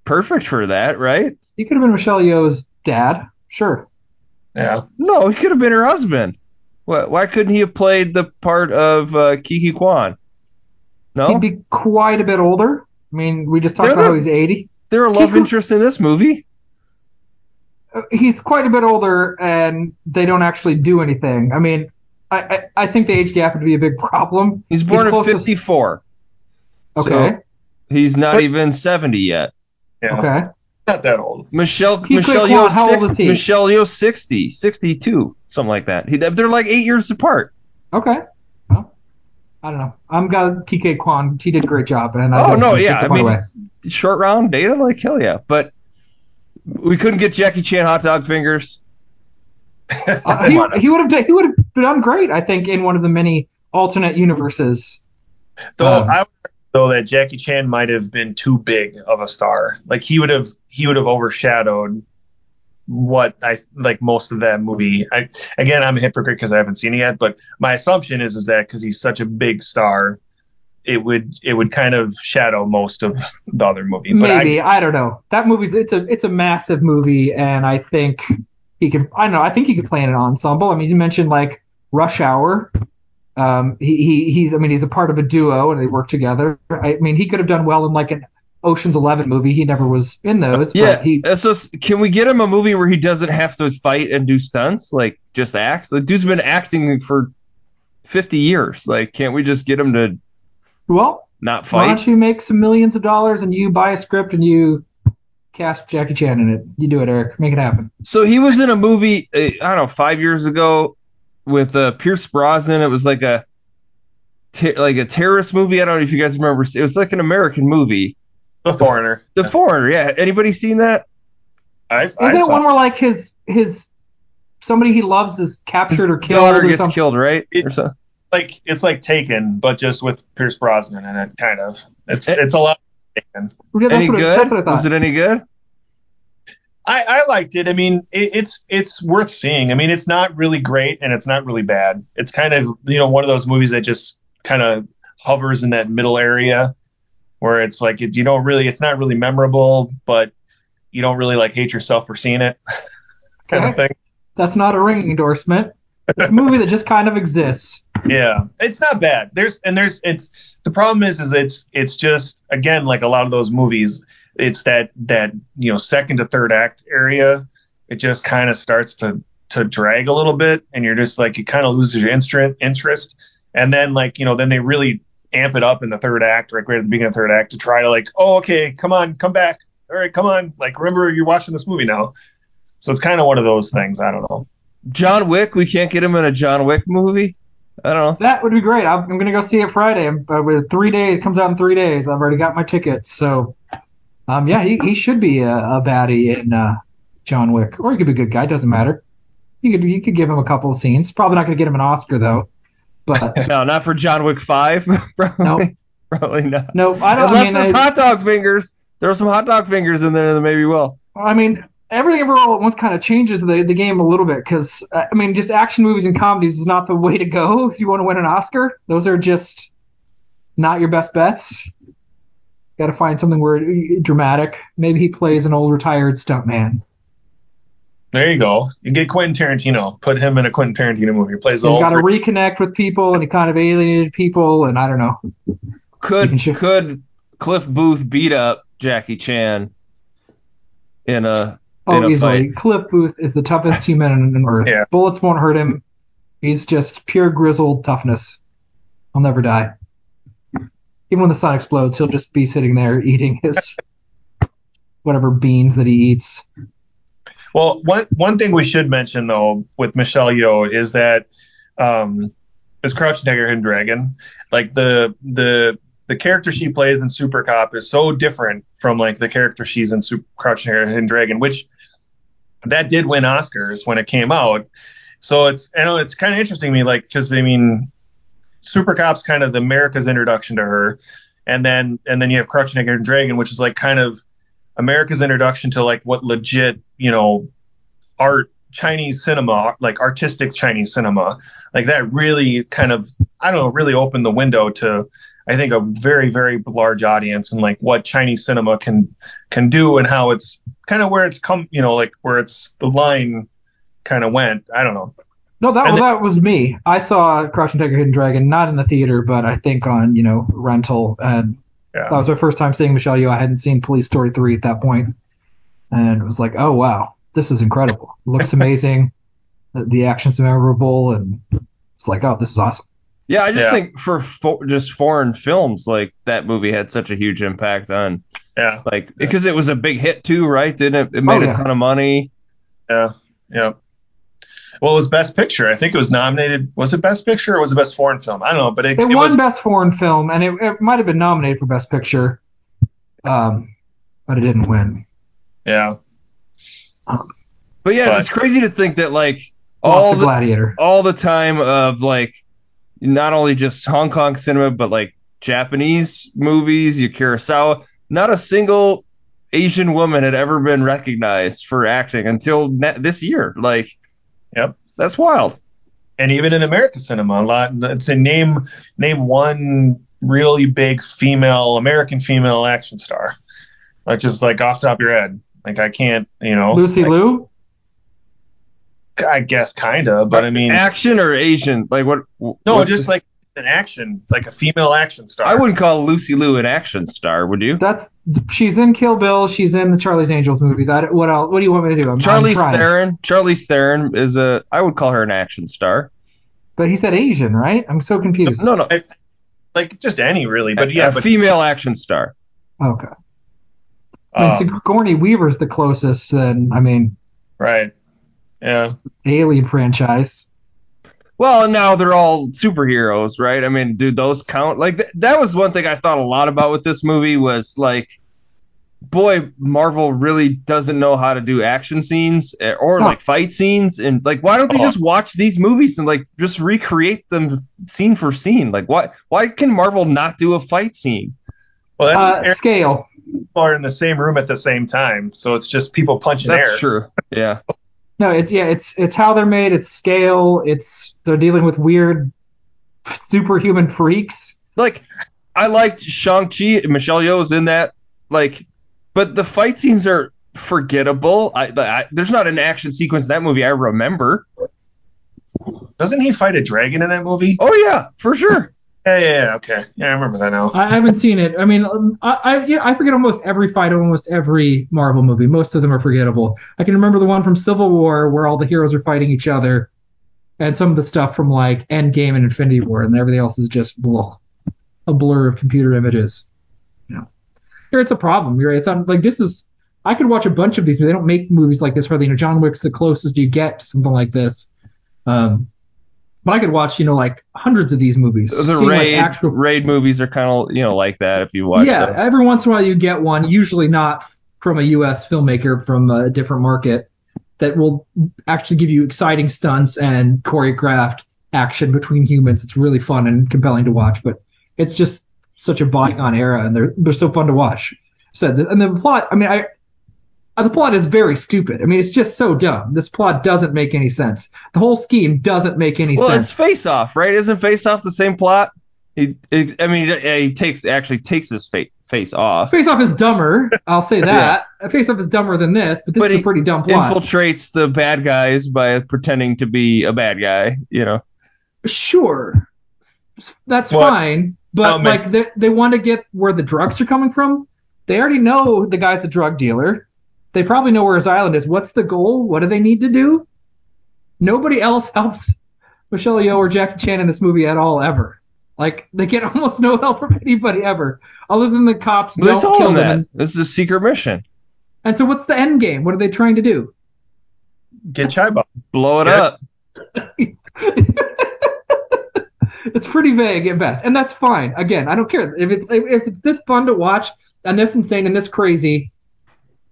perfect for that, right? he could have been Michelle Yeoh's dad. Sure. yeah. No, he could have been her husband. Why, why couldn't he have played the part of uh, Ke Huy Quan? No, He'd be quite a bit older. I mean, we just talked They're about how he's 80. they're a love Kiki- interest in this movie. He's quite a bit older, and they don't actually do anything. I mean, I, I, I think the age gap would be a big problem. He's born in close to- '54. Okay. So he's not even 70 yet. Yeah. okay. Not that old. Michelle Kiki Michelle Kwan, Yeoh how old is he? Michelle Yeoh 60, 62, something like that. He, they're like eight years apart. Okay. I don't know. I'm got TK Kwan. He did a great job, and I Oh don't no, yeah. I mean, it's short round data, like hell yeah. But we couldn't get Jackie Chan hot dog fingers. [LAUGHS] He, would- he would have he would have done great, I think, in one of the many alternate universes. Though Um, I though that Jackie Chan might have been too big of a star. Like he would have he would have overshadowed what I like most of that movie. I again I'm a hypocrite because I haven't seen it yet, but my assumption is is that because he's such a big star, it would it would kind of shadow most of the other movie. But Maybe I, I, don't know. That movie's it's a it's a massive movie, and I think he can. I don't know. I think he could play in an ensemble. I mean, you mentioned like Rush Hour. Um, he, he he's I mean he's a part of a duo and they work together. I mean he could have done well in like an Ocean's Eleven movie. He never was in those. Yeah. But he So can we get him a movie where he doesn't have to fight and do stunts, like just act? The dude's been acting for 50 years. Like, can't we just get him to well not why don't you make some millions of dollars and you buy a script and you cast Jackie Chan in it. You do it, Eric. Make it happen. So he was in a movie, uh, I don't know, five years ago with uh, Pierce Brosnan. It was like a te- like a terrorist movie. I don't know if you guys remember. It was like an American movie. the foreigner. The Foreigner. Yeah. Anybody seen that? I, I Isn't it saw- one where like his his somebody he loves is captured His or killed daughter or gets something? killed, right? It- Or so- like it's like Taken, but just with Pierce Brosnan in it, kind of. It's Eh. it's a lot. Like Taken. Yeah, Any what it, good? that's I. Was it any good? I, I liked it. I mean, it, it's it's worth seeing. I mean, it's not really great and it's not really bad. It's kind of you know one of those movies that just kind of hovers in that middle area where it's like it, you don't really it's not really memorable, but you don't really like hate yourself for seeing it, [LAUGHS] kind of thing. That's not a ring endorsement. It's a movie that just kind of exists. Yeah, it's not bad. There's and there's it's the problem is is it's it's just again like a lot of those movies. It's that that you know second to third act area. It just kind of starts to to drag a little bit, and you're just like you kind of loses your interest interest. And then like you know then they really amp it up in the third act, like right at the beginning of the third act, to try to like oh okay come on come back all right come on like remember you're watching this movie now. So it's kind of one of those things. I don't know. John Wick. We can't get him in a John Wick movie. I don't know. That would be great. I'm, I'm gonna go see it Friday. I'm, uh, with three days, it comes out in three days. I've already got my tickets. So, um, yeah, he, he should be a, a baddie in uh, John Wick, or he could be a good guy. Doesn't matter. You could you could give him a couple of scenes. Probably not gonna get him an Oscar though. But [LAUGHS] No, not for John Wick Five. [LAUGHS] probably, no, probably not. no, I don't. Unless I mean, there's I, hot dog fingers. There are some hot dog fingers in there that maybe will. I mean, everything ever all at once kind of changes the, the game a little bit because uh, I mean, just action movies and comedies is not the [LAUGHS] way to go if you want to win an Oscar. Those are just not your best bets. Got to find something where uh, dramatic. Maybe he plays an old retired stuntman. There you go. You get Quentin Tarantino. Put him in a Quentin Tarantino movie. He plays the He's whole. got to reconnect with people, and he kind of alienated people, and I don't know. Could could Cliff Booth beat up Jackie Chan in a in Oh, a easily. fight? Cliff Booth is the toughest human on on earth. Yeah. Bullets won't hurt him. He's just pure grizzled toughness. He'll never die. Even when the sun explodes, he'll just be sitting there eating his [LAUGHS] whatever beans that he eats. Well, one one thing we should mention though with Michelle Yeoh is that um, is Crouching Tiger, Hidden Dragon. Like the the the character she plays in Super Cop is so different from like the character she's in Super, Crouching Tiger, Hidden Dragon, which that did win Oscars when it came out. So it's I know it's kind of interesting to me, like because I mean, Super Cop's kind of America's introduction to her, and then and then you have Tiger, Hidden Dragon, which is like kind of America's introduction to like what legit, you know, art Chinese cinema, like artistic Chinese cinema, like that really kind of I don't know, really opened the window to I think a very very large audience and like what Chinese cinema can can do and how it's kind of where it's come, you know, like where it's the line kind of went. I don't know. No, that And well, the- that was me. I saw Crouching Tiger, Hidden Dragon not in the theater, but I think on you know rental, and Yeah. that was my first time seeing Michelle Yeoh. I hadn't seen Police Story three at that point, and it was like, oh wow, this is incredible. It looks [LAUGHS] amazing. the, the action's memorable, and it's like, oh, this is awesome. Yeah, I just Yeah. think for fo- just foreign films, like that movie had such a huge impact on, Yeah. like, because it was a big hit too, right? Didn't it? It made Oh, yeah. a ton of money. Yeah. Yeah. Well, it was Best Picture. I think it was nominated. Was it Best Picture or was it Best Foreign Film? I don't know, but it, It, it won was. Best Foreign Film, and it, it might have been nominated for Best Picture, um, but it didn't win. Yeah. But yeah, But- it's crazy to think that like all the Gladiator. all the time of like not only just Hong Kong cinema, but like Japanese movies, your Kurosawa. Not a single Asian woman had ever been recognized for acting until ne- this year. Like, Yep. that's wild. And even in American cinema, a lot. To name name one really big female American female action star, like just like off the top of your head. Like I can't, you know. Lucy like, Liu. I guess kinda, but I mean, action or Asian? Like what? no, just the- like an action, like a female action star. I wouldn't call Lucy Liu an action star, would you? That's she's in Kill Bill. She's in the Charlie's Angels movies. I, what else? What do you want me to do? I'm, Charlie I'm. Theron. Charlize Theron is a. I would call her an action star. But he said Asian, right? I'm so confused. No, no, like just any really, but a, yeah, a but female action star. Okay. I mean, um, Sigourney Weaver's the closest. Then I mean, right, yeah. Alien franchise. Well, now they're all superheroes, right? I mean, do those count? Like th- that was one thing I thought a lot about with this movie was like, boy, Marvel really doesn't know how to do action scenes eh, or Huh. like fight scenes, and like, why don't they Oh. just watch these movies and like just recreate them scene for scene? Like, why why can Marvel not do a fight scene? Well, Uh, that's scale. people are in the same room at the same time, so it's just people punching That's air. true. Yeah. [LAUGHS] No, it's yeah, it's it's how they're made. It's scale. It's they're dealing with weird superhuman freaks. like I liked Shang Chi. Michelle Yeoh's in that. Like, but the fight scenes are forgettable. I, I there's not an action sequence in that movie I remember. Doesn't he fight a dragon in that movie? Oh yeah, for sure. Yeah, yeah, yeah. Okay, yeah, I remember that now. I, haven't seen it. I mean, um, I I, yeah, I forget almost every fight of almost every Marvel movie. Most of them are forgettable. I can remember the one from Civil War where all the heroes are fighting each other, and some of the stuff from like Endgame and Infinity War, and everything else is just blah, a blur of computer images. Know, here it's a problem. You're right. It's on like this is. I could watch a bunch of these, but they don't make movies like this hardly. You know, John Wick's the closest you get to something like this. Um, but I could watch, you know, like hundreds of these movies. The seeing, like, raid actual raid movies are kind of you know like that if you watch yeah, them. every once in a while you get one, usually not from a U.S. filmmaker from a different market, that will actually give you exciting stunts and choreographed action between humans. It's really fun and compelling to watch, but it's just such a bygone era, and they're they're so fun to watch. So, and the plot, I mean, I. uh, The plot is very stupid. I mean, it's just so dumb. This plot doesn't make any sense. The whole scheme doesn't make any Well, sense. Well, it's Face Off, right? Isn't Face Off the same plot? He, I mean, he takes actually takes his fa- face off, Face Off is dumber. I'll say [LAUGHS] that. Face Off is dumber than this, but this But is a pretty dumb plot. infiltrates the bad guys by pretending to be a bad guy. You know, sure that's What? fine but I'll like they, they want to get where the drugs are coming from they already know the guy's a drug dealer they probably know where his island is what's the goal what do they need to do nobody else [LAUGHS] helps michelle yeoh or jackie chan in this movie at all ever like they get [LAUGHS] almost no help from anybody ever other than the cops But they don't kill him them this is a secret mission. and so what's the end game what are they trying to do Get Chaibat. Blow it Yeah. up. [LAUGHS] it's pretty vague at best, and that's fine. Again, I don't care if it's if it's this fun to watch and this insane and this crazy.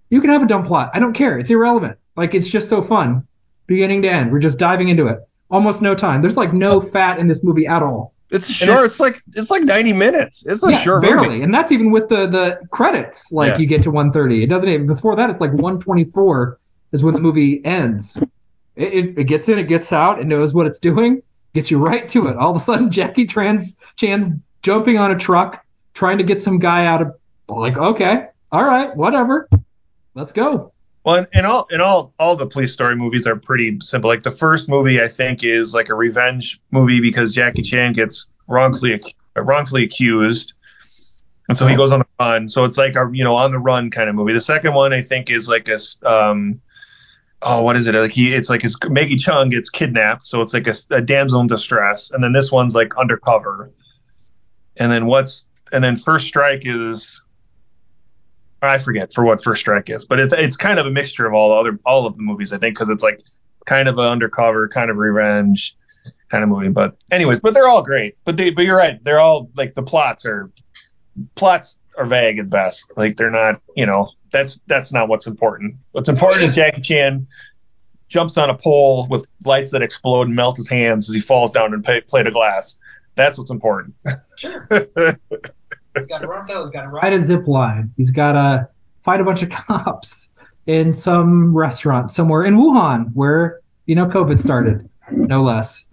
You can have a dumb plot. I don't care. It's irrelevant. Like it's just so fun, beginning to end. We're just diving into it. Almost no time. There's like no fat in this movie at all. It's short. It's like it's like 90 minutes. It's a yeah, short barely, movie. and that's even with the the credits. Like Yeah. you get to 130. It doesn't even before that. It's like 124 is when the movie ends. It, it, it gets in, it gets out, it knows what it's doing, gets you right to it. All of a sudden, [LAUGHS] Jackie Tran's Chan's jumping on a truck, trying to get some guy out of. Like, okay, all right, whatever, let's go. Well, and, all and all all the police story movies are pretty simple. Like the first movie, I think, is like a revenge movie because Jackie Chan gets wrongfully wrongfully accused, and so he goes on the run. So it's like a you know on the run kind of movie. The second one, I think, is like a um, oh what is it? Like he it's like his Maggie Cheung gets kidnapped, so it's like a damsel in distress. And then this one's like undercover. And then what's and then First Strike is I forget for what First Strike is, but it's it's kind of a mixture of all the other all of the movies I think because it's like kind of an undercover, kind of revenge kind of movie. But anyways, but they're all great. But they, but you're right. They're all like the plots are plots are vague at best. Like they're not, you know, that's that's not what's important. What's important is Jackie Chan jumps on a pole with lights that explode and melt his hands as he falls down and plate of glass. That's what's important. Sure. [LAUGHS] he's got to run He's got to ride a zip line. He's got to fight a bunch of [LAUGHS] cops in some restaurant somewhere in Wuhan, where you know COVID started, no less.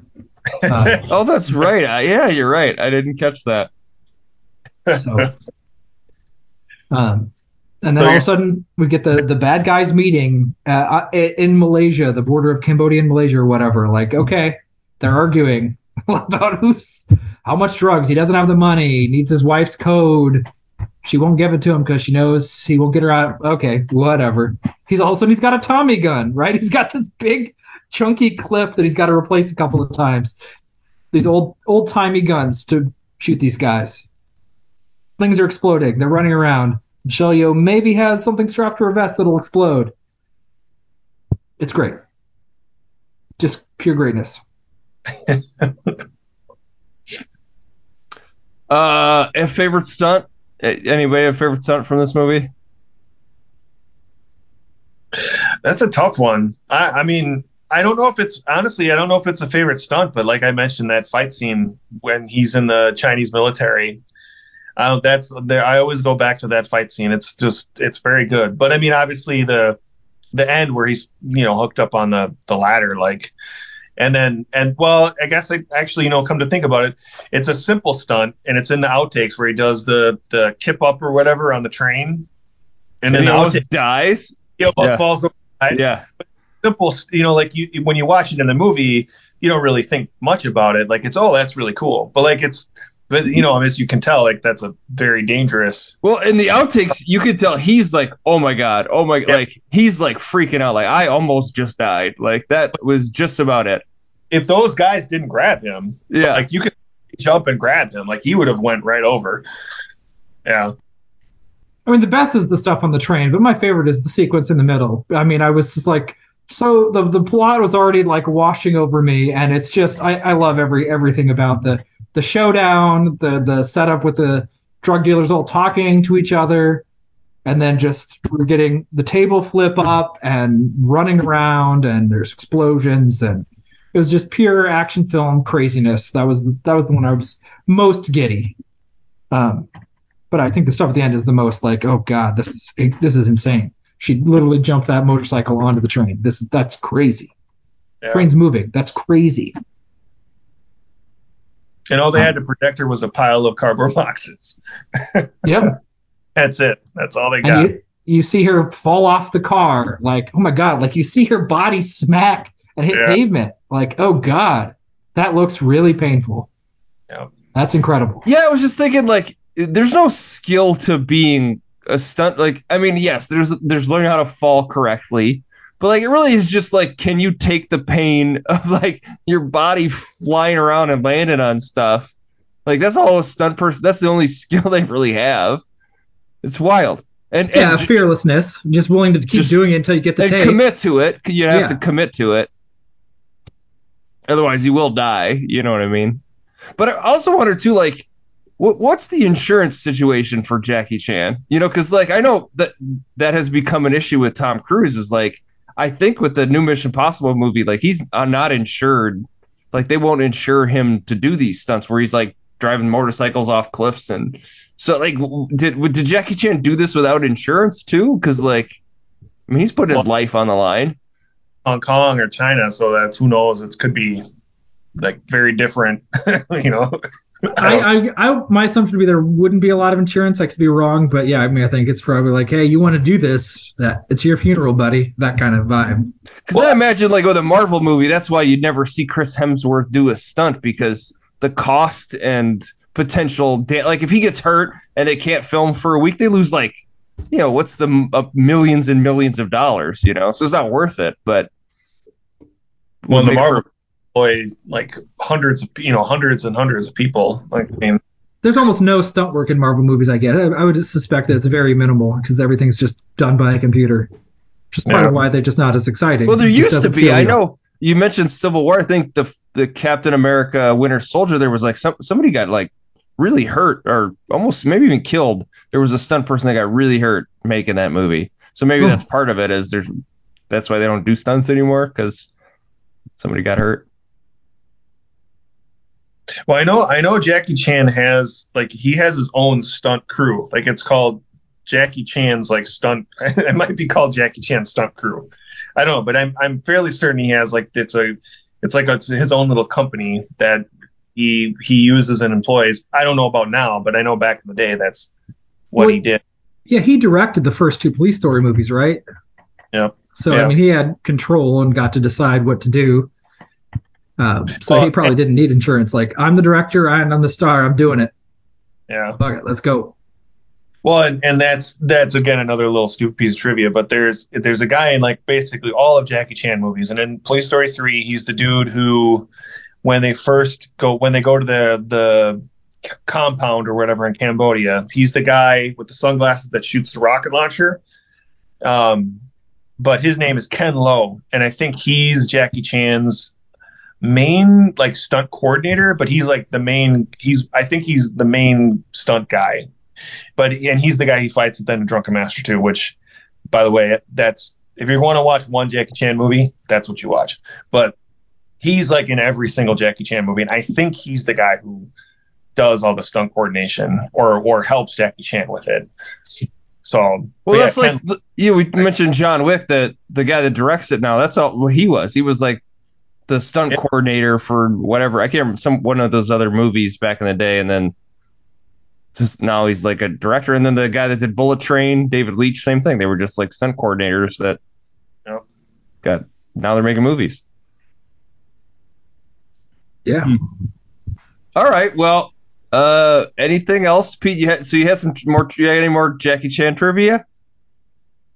Uh, [LAUGHS] oh, that's right. Uh, yeah, you're right. I didn't catch that. So, um, and then all of a sudden we get the the bad guys meeting uh, in Malaysia, the border of Cambodia and Malaysia or whatever. Like, okay, they're arguing [LAUGHS] about who's how much drugs. He doesn't have the money. Needs his wife's code. She won't give it to him because she knows he won't get her out. Okay, whatever. He's all of a sudden he's got a Tommy gun, right? [LAUGHS] He's got this big chunky clip that he's got to replace a couple of times. These old old timey guns to shoot these guys. Things are exploding. They're running around. Michelle Yeoh maybe has something strapped to her vest that'll explode. It's great. Just pure greatness. [LAUGHS] uh, a favorite stunt? Anybody a favorite stunt from this movie? That's a tough one. I, I mean, I don't know if it's honestly, I don't know if it's a favorite stunt, but like I mentioned, that fight scene when he's in the Chinese military, uh, that's there. I always go back to that fight scene. It's just, it's very good. But I mean, obviously the the end where he's you know hooked up on the the ladder, like and then, and well, I guess I actually, you know, come to think about it, it's a simple stunt, and it's in the outtakes where he does the the kip up or whatever on the train, and, and then he almost dies. He almost yeah. falls. Dies. Yeah. Simple, you know, like you when you watch it in the movie, you don't really think much about it. Like it's oh, that's really cool, but like it's but you know, as you can tell, like that's a very dangerous. Well, in the outtakes, you could tell he's like, oh my god, oh my, like he's like freaking out, like I almost just died, like that was just about it. If those guys didn't grab him, yeah, like you could jump and grab him, like he would have went right over. Yeah. I mean, the best is the stuff on the train, but my favorite is the sequence in the middle. I mean, I was just like, so the the plot was already like washing over me, and it's just I, I love every everything about the the showdown, the the setup with the drug dealers all talking to each other, and then just we're getting the table flip up and running around, and there's explosions, and it was just pure action film craziness. That was that was the one I was most giddy. Um, but I think the stuff at the end is the most like, oh god, this is this is insane. She literally jumped that motorcycle onto the train. This is that's crazy. Yeah. Train's moving. That's crazy. And all they had to protect her was a pile of cardboard [LAUGHS] boxes. yep. [LAUGHS] That's it. That's all they got. You, you, see her fall off the car. Like, oh my God. Like, you see her body smack and hit yeah. pavement. Like, oh God. That looks really painful. Yeah. That's incredible. Yeah, I was just thinking, like, there's no skill to being a stunt. Like, I mean, yes, there's there's learning how to fall correctly, but like it really is just like, can you take the pain [LAUGHS] of like your body flying around and landing on stuff? Like that's all a stunt person. That's the only [LAUGHS] skill they really have. It's wild. And, yeah, and fearlessness, just willing to keep just, doing it until you get the and tape. commit to it. You have yeah. to commit to it. Otherwise, you will die. You know what I mean? But I also wonder too, like, what, what's the insurance situation for Jackie Chan? You know, because like I know that that has become an issue with Tom Cruise. Is like I think with the new Mission Possible movie, like he's uh, not insured. Like they won't insure him to do these stunts where he's like driving motorcycles off cliffs and so like did did Jackie Chan do this without insurance too? Because like I mean he's put his well, life on the line. Hong Kong or China, so that's who knows. It could be like very different, [LAUGHS] you know. I, I, I, my assumption would be there wouldn't be a lot of insurance. I could be wrong, but yeah, I mean, I think it's probably like, hey, you want to do this? That it's your funeral, buddy. That kind of vibe. Because well, I imagine, like with a Marvel movie, that's why you'd never see Chris Hemsworth do a stunt because the cost and potential, da- like if he gets hurt and they can't film for a week, they lose like, you know, what's the uh, millions and millions of dollars, you know? So it's not worth it. But well, the Marvel. For- employ like hundreds of you know hundreds and hundreds of people. Like I mean, there's almost no stunt work in Marvel movies. I get. I, I would suspect that it's very minimal because everything's just done by a computer. Just part yeah. of why they're just not as exciting. Well, there used to be. I know. you mentioned Civil War. I think the the Captain America Winter Soldier there was like some somebody got like really hurt or almost maybe even killed. There was a stunt person that got really hurt making that movie. So maybe Hmm. that's part of it. Is there's that's why they don't do stunts anymore because somebody got hurt. Well, I know I know Jackie Chan has like he has his own stunt crew. Like it's called Jackie Chan's like stunt. [LAUGHS] it might be called Jackie Chan stunt crew. I don't know, but I'm I'm fairly certain he has like it's a it's like it's his own little company that he he uses and employs. I don't know about now, but I know back in the day that's what he did. Yeah, he directed the first two police story movies, right? Yep. So Yeah. I mean, he had control and got to decide what to do. Um, so Well, he probably didn't need insurance. Like, I'm the director and I'm the star. I'm doing it. Yeah. Fuck it, let's go. Well, and, and that's that's again another little stupid piece of trivia. But there's there's a guy in like basically all of Jackie Chan movies, and in Police Story three, he's the dude who, when they first go when they go to the the compound or whatever in Cambodia, he's the guy with the sunglasses that shoots the rocket launcher. Um, but his name is Ken Lo, and I think he's Jackie Chan's main like stunt coordinator. But he's like the main. He's I think he's the main stunt guy but and he's the guy he fights at the Drunken Master 2, which, by the way, that's if you're going to watch one Jackie Chan movie, that's what you watch. But he's like in every single Jackie Chan movie, and I think he's the guy who does all the stunt coordination or or helps Jackie Chan with it. So Well, yeah, that's like Ken- the, yeah. We mentioned John Wick, that the guy that directs it now. That's all what he was. He was like the stunt Yeah. coordinator for whatever. I can't remember some one of those other movies back in the day, and then just now he's like a director. And then the guy that did Bullet Train, David Leitch, same thing. They were just like stunt coordinators that Yep. got now they're making movies. Yeah. All right. Well, uh, anything else, Pete? You had so you had some more. You had any more Jackie Chan trivia?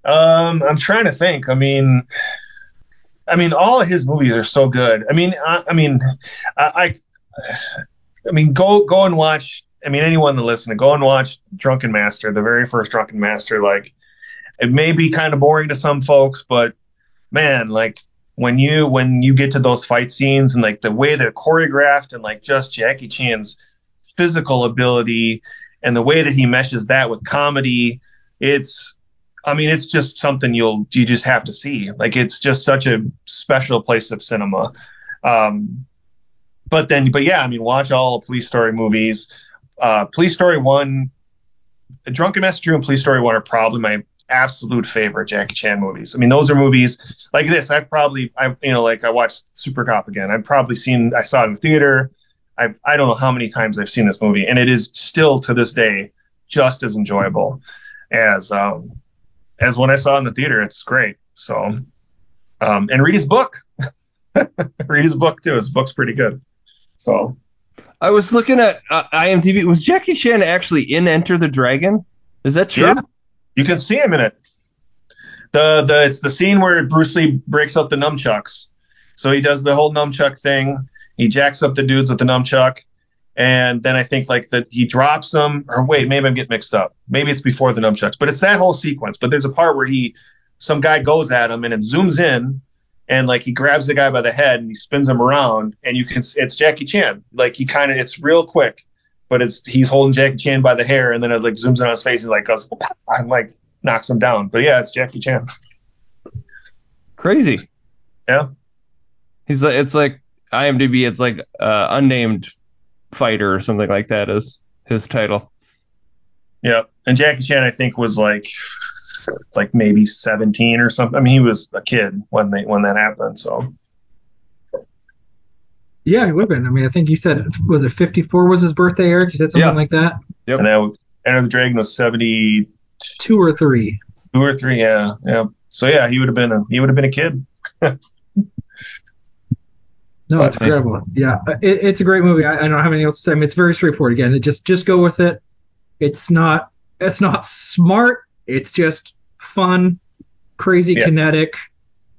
Um, I'm trying to think. I mean, I mean, all of his movies are so good. I mean, I, I mean, I, I, I mean, go go and watch. I mean, anyone that listen, go and watch Drunken Master, the very first Drunken Master. Like, it may be kind of boring to some folks, but man, like when you when you get to those fight scenes and like the way they're choreographed and like just Jackie Chan's physical ability and the way that he meshes that with comedy, it's I mean, it's just something you'll you just have to see. Like it's just such a special place of cinema. Um, but then, but yeah, I mean, watch all the Police Story movies. Uh, Police Story one, Drunken Master and Police Story one are probably my absolute favorite Jackie Chan movies. I mean, those are movies like this. I've probably, I you know, like I watched Super Cop again. I've probably seen, I saw it in the theater. I've I don't know how many times I've seen this movie, and it is still to this day just as enjoyable as um, as when I saw in the theater. It's great. So, um, and read his book. [LAUGHS] read his book too. His book's pretty good. So, I was looking at uh, IMDb. Was Jackie Chan actually in Enter the Dragon? Is that true? Yeah. you can see him in it. The the it's the scene where Bruce Lee breaks up the nunchucks. So he does the whole nunchuck thing. He jacks up the dudes with the nunchuck, and then I think like that he drops them. Or wait, maybe I'm getting mixed up. Maybe it's before the nunchucks, but it's that whole sequence. But there's a part where he some guy goes at him and it zooms in. And like he grabs the guy by the head and he spins him around, and you can it's Jackie Chan. Like he kind of it's real quick, but it's he's holding Jackie Chan by the hair, and then it like zooms in on his face and like goes, I'm like knocks him down. But yeah, it's Jackie Chan. Crazy. Yeah. He's like it's like IMDb. It's like uh, unnamed fighter or something like that is his title. Yeah. And Jackie Chan, I think, was like like maybe 17 or something. I mean, he was a kid when they when that happened. So Yeah, he would have been. I mean, I think you said was it 54 was his birthday, Eric? You said something Yeah. like that. Yep. and that Enter the Dragon was 72 Two or three. Two or three. Yeah. Yeah. So yeah, he would have been a he would have been a kid. [LAUGHS] No, it's incredible. Yeah, uh, it, it's a great movie. I, I don't have anything else to say. I mean, it's very straightforward. Again, it just just go with it. It's not it's not smart. It's just fun, crazy, Yeah. kinetic,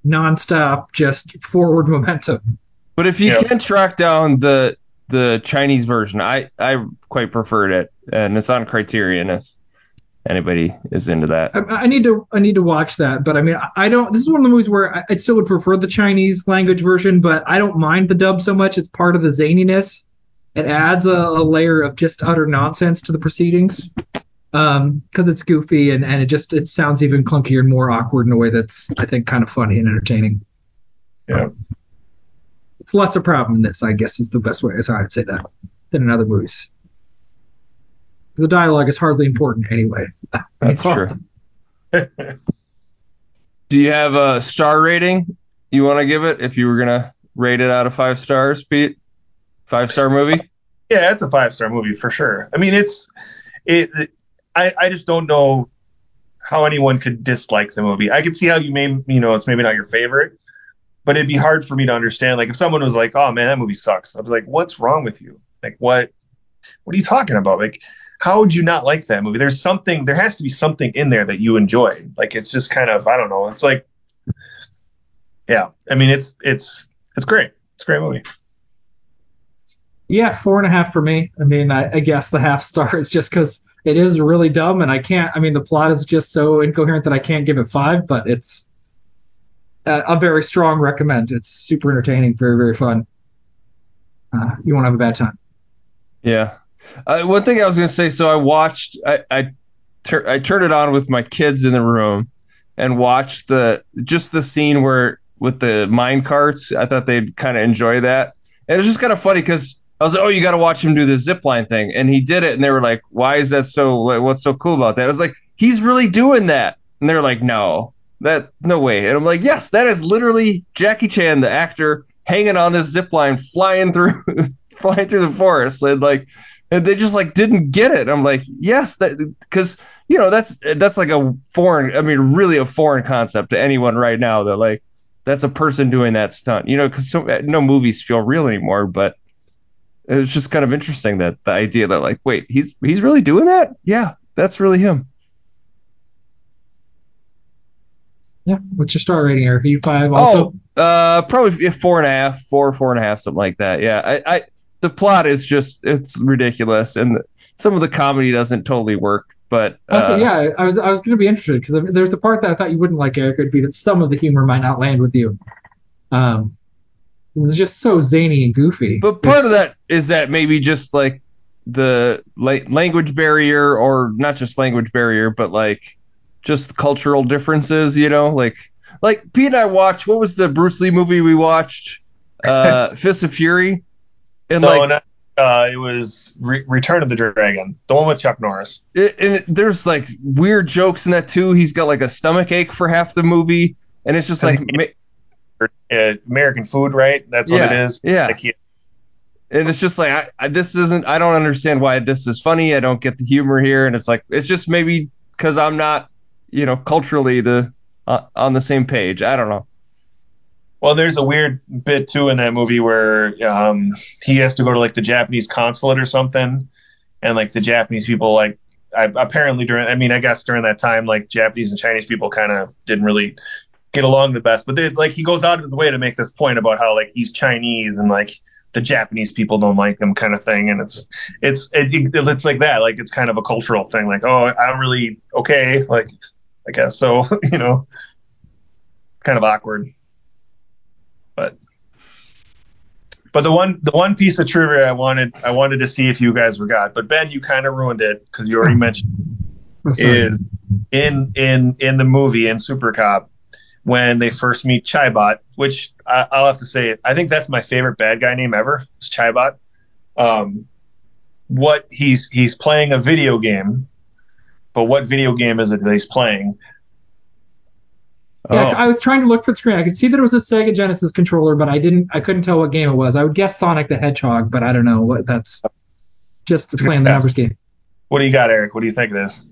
nonstop, just forward momentum. But if you Yeah. can track down the the Chinese version, I I quite preferred it, and it's on Criterion. If anybody is into that. I, I need to I need to watch that, but I mean I- don't. This is one of the movies where I, I still would prefer the Chinese language version, but I don't mind the dub so much. It's part of the zaniness. It adds a, a layer of just utter nonsense to the proceedings, um, because it's goofy and and it just it sounds even clunkier and more awkward in a way that's I think kind of funny and entertaining. Yeah. It's less a problem in this, I guess, is the best way. How I'd say that than in other movies. The dialogue is hardly important anyway. That's true. [LAUGHS] Do you have a star rating you want to give it if you were gonna rate it out of five stars, Pete? Five star movie? Yeah, it's a five star movie for sure. I mean, it's it. I I just don't know how anyone could dislike the movie. I could see how you may you know it's maybe not your favorite, but it'd be hard for me to understand. Like if someone was like, "Oh man, that movie sucks," I'd be like, "What's wrong with you? Like what? What are you talking about? Like how would you not like that movie? There's something. There has to be something in there that you enjoy. Like it's just kind of I don't know. It's like yeah. I mean, it's it's it's great. It's a great movie. Yeah, four and a half for me. I mean, I, I guess the half star is just because it is really dumb, and I can't. I mean, the plot is just so incoherent that I can't give it five. But it's a, a very strong recommend. It's super entertaining, very very fun. Uh, you won't have a bad time. Yeah. Uh, one thing I was gonna say. So I watched. I I, tur- I turned it on with my kids in the room and watched the just the scene where with the mine carts. I thought they'd kind of enjoy that. And it was just kind of funny because I was like, oh, you got to watch him do the zip line thing, and he did it, and they were like, why is that so? What's so cool about that? I was like, he's really doing that, and they're like, no, that no way. And I'm like, yes, that is literally Jackie Chan, the actor, hanging on this zip line, flying through, [LAUGHS] flying through the forest, and like, and they just like didn't get it. I'm like, yes, that because you know that's that's like a foreign, I mean, really a foreign concept to anyone right now. That like that's a person doing that stunt, you know, because so, no movies feel real anymore, but it was just kind of interesting that the idea that like, wait, he's he's really doing that? Yeah, that's really him. Yeah. What's your star rating, Eric? Are you five also? Oh, uh, probably four and a half, four, four and a half, something like that. Yeah, I, I the plot is just it's ridiculous, and some of the comedy doesn't totally work. But uh, Also, yeah, I was I was going to be interested because there's a part that I thought you wouldn't like, Eric. It'd be that some of the humor might not land with you. Um, this is just so zany and goofy. But part of that is that maybe just like the la- language barrier, or not just language barrier, but like just cultural differences. You know, like like Pete and I watched. What was the Bruce Lee movie we watched? Uh, [LAUGHS] Fist of Fury. And No, like not, uh, it was Re- Return of the Dragon, the one with Chuck Norris. it, and it, there's like weird jokes in that too. He's got like a stomach ache for half the movie, and it's just like ma- Uh, American Food, right? That's what Yeah, it is. yeah. Like he- and it's just like I, I, this isn't i don't understand why this is funny i don't get the humor here and it's like it's just maybe because i'm not you know culturally the uh, on the same page i don't know well, there's a weird bit too in that movie where um, he has to go to like the Japanese consulate or something, and like the Japanese people like I, apparently during I mean I guess during that time like Japanese and Chinese people kind of didn't really get along the best, but it's like he goes out of his way to make this point about how like he's Chinese and like the Japanese people don't like him kind of thing, and it's it's it, it's like that like it's kind of a cultural thing like oh I'm really okay like I guess so [LAUGHS] you know? Kind of awkward but but the one the one piece of trivia I wanted I wanted to see if you guys forgot, but Ben, you kind of ruined it because you already mentioned Oh, is in in in the movie in Super Cop when they first meet Chaibat, which I, I'll have to say I think that's my favorite bad guy name ever. Is Chaibat. Um, what he's he's playing a video game, but what video game is it that he's playing? Yeah, Oh. I was trying to look for the screen. I could see that it was a Sega Genesis controller, but I didn't. I couldn't tell what game it was. I would guess Sonic the Hedgehog, but I don't know what that's. Just playing the Yes. numbers game. What do you got, Eric? What do you think of this?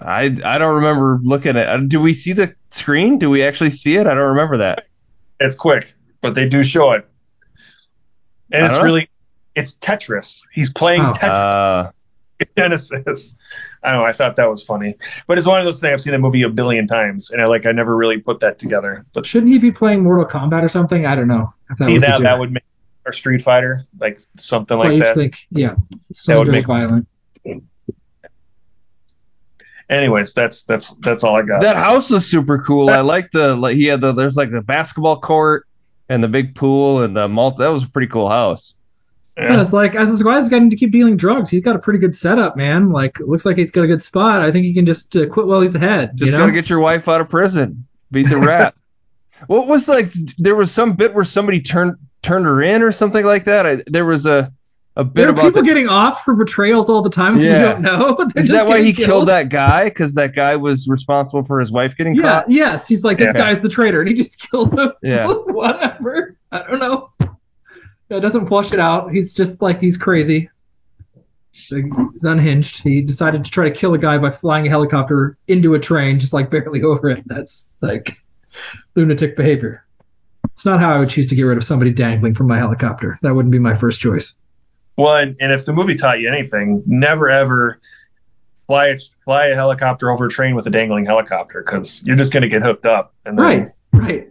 I, I don't remember looking at uh, do we see the screen do we actually see it i don't remember that It's quick, but they do show it. And it's know. really it's Tetris. He's playing Oh. Tetris uh [LAUGHS] Genesis. I know, I thought that was funny. But it's one of those things I've seen the movie a billion times and I like I never really put that together. But Shouldn't he be playing Mortal Kombat or something? I don't know. If that see was that that would make or Street Fighter, like something Well, like you that. think, yeah, so would make- violent. anyways, that's that's that's all I got. That house is super cool. I like the like he had the there's like the basketball court and the big pool and the malt. That was a pretty cool house. Yeah, it's like as this guy's got to keep dealing drugs. He's got a pretty good setup, man. Like looks like he's got a good spot. I think he can just uh, quit while he's ahead. Just you know? gotta get your wife out of prison. Beat the rat. [LAUGHS] what was like? There was some bit where somebody turned turned her in or something like that. I, there was a a bit there are about people the- getting off for betrayals all the time. Yeah. You don't know. [LAUGHS] Is that why he killed that guy? Because that guy was responsible for his wife getting Yeah. caught. Yes. He's like this Yeah. guy's the traitor, and he just [LAUGHS] killed him. Yeah. Whatever. I don't know. It doesn't flush it out. He's just like he's crazy. He's unhinged. He decided to try to kill a guy by flying a helicopter into a train, just like [LAUGHS] barely over it. That's like lunatic behavior. It's not how I would choose to get rid of somebody dangling from my helicopter. That wouldn't be my first choice. Well, and, and if the movie taught you anything, never ever fly fly a helicopter over a train with a dangling helicopter because you're just gonna get hooked up. And Right. Right.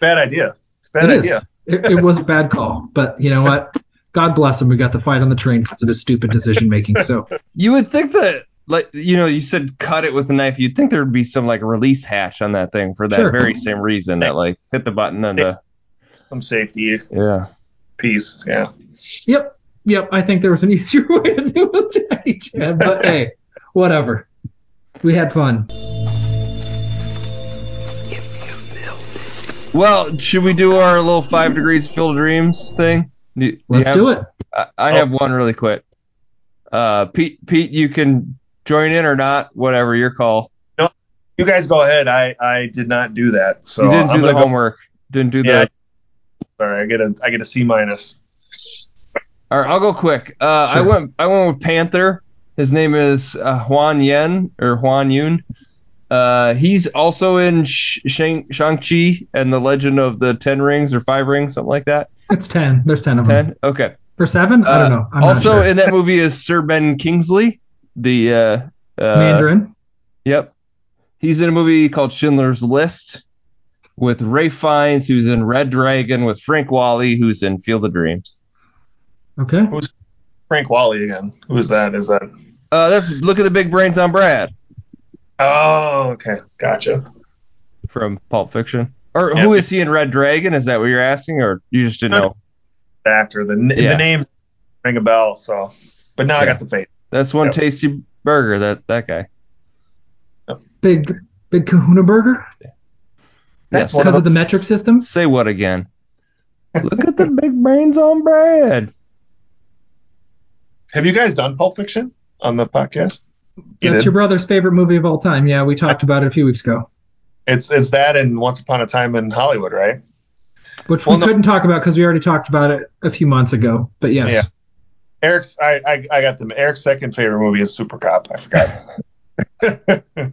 Bad idea. It's a bad It is. Idea. It, it was a bad call, but you know what? God bless him. We got to fight on the train because of his stupid decision making. So You would think that, like, you know, you said cut it with a knife. You'd think there would be some like release hatch on that thing for that Sure. very same reason that like hit the button and the Some safety yeah. piece. Yeah. Yep, yep. I think there was an [LAUGHS] easier way to do it with Jackie Chan, but hey, whatever. We had fun. Well, should we do our little five degrees of field of dreams thing? Do you- do Let's have- do it. I, I have one really quick. Uh, Pete, Pete, you can join in or not, whatever your call. No, You guys go ahead. I I did not do that. So you didn't I'm do the gonna go- homework. Didn't do Yeah. the. Sorry, I get a I get a C minus. All right, I'll go quick. Uh, I went. I went with Panther. His name is uh, Huan Yen or Huan Yun. Uh, he's also in Sh- Shang Shang Chi and the Legend of the Ten Rings or Five Rings, something like that. It's ten. There's ten of them. Ten. Okay. For seven? I don't Uh, know. I'm also not sure. in that movie is Sir Ben Kingsley, the uh, uh, Mandarin. Yep. He's in a movie called Schindler's List with Ralph Fiennes, who's in Red Dragon, with Frank Whaley, who's in Field of Dreams. Okay. Who's Frank Whaley again. Who's that? Is that? Uh, that's look at the big brains on Brad Oh, okay, gotcha. from Pulp Fiction. Or Yeah. who is he in Red Dragon? Is that what you're asking, or you just didn't know? The actor. The n Yeah. the name ring a bell. So, but now I got the face. That's one Yep. tasty burger. That that guy. Big big Kahuna Burger That's Yes. one because of the metric system. Say what again? look at the [LAUGHS] big brains on Brad. Have you guys done Pulp Fiction on the podcast? You That's did. your brother's favorite movie of all time. Yeah, we talked about it a few weeks ago, It's it's that and Once Upon a Time in Hollywood, right? which Well, we no- couldn't talk about because we already talked about it a few months ago. But yes. Yeah. Eric's I, I I got them. Eric's second favorite movie is Super Cop. I forgot. [LAUGHS]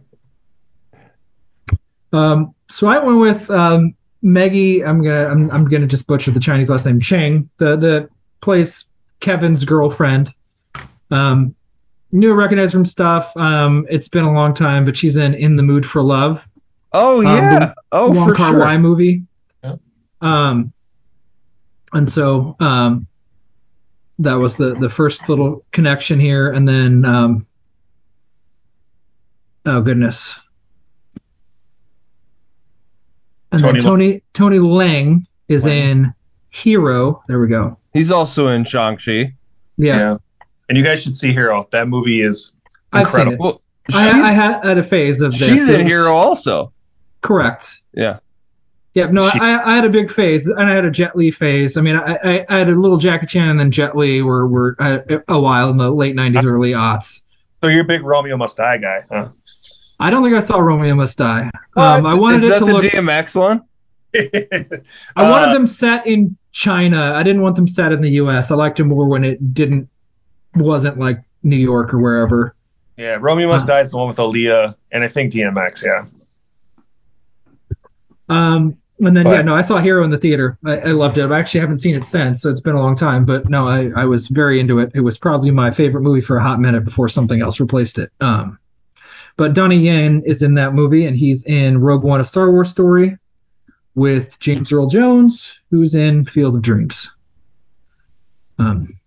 Um, so I went with um, Maggie. I'm gonna I'm, I'm gonna just butcher the Chinese last name Cheung. The the plays Kevin's girlfriend. Um, knew her, recognized from stuff. Um, it's been a long time, but she's in In the Mood for Love. Oh Um, yeah. the oh Wong for Kar sure. Wai movie. Yep. Um, and so um, that was the the first little connection here, and then um, oh goodness, and Tony then Tony Tony Leung is Leung. in Hero. There we go. He's also in Shang Chi. Yeah, And you guys should see Hero. That movie is I've seen incredible. it. Well, I, I had, had a phase of this. she's a Hero also. Correct. Yeah. Yeah, no, She- I, I had a big phase, and I had a Jet Li phase. I mean, I, I, I had a little Jackie Chan, and then Jet Li were, were uh, a while in the late '90s, early aughts. So you're a big Romeo Must Die guy, huh? I don't think I saw Romeo Must Die. What? Um, I wanted Is it that to the look. DMX one? [LAUGHS] I wanted Uh, them set in China. I didn't want them set in the U.S. I liked it more when it didn't wasn't like New York or wherever. Yeah, Romeo Must Uh. Die is the one with Aaliyah and I think DMX. Yeah. Um, and then But- yeah, no, I saw Hero in the theater. I, I loved it. I actually haven't seen it since, so it's been a long time. But no, I, I was very into it. It was probably my favorite movie for a hot minute before something else replaced it. Um, but Donnie Yen is in that movie, and he's in Rogue One: A Star Wars Story with James Earl Jones, who's in Field of Dreams. Um,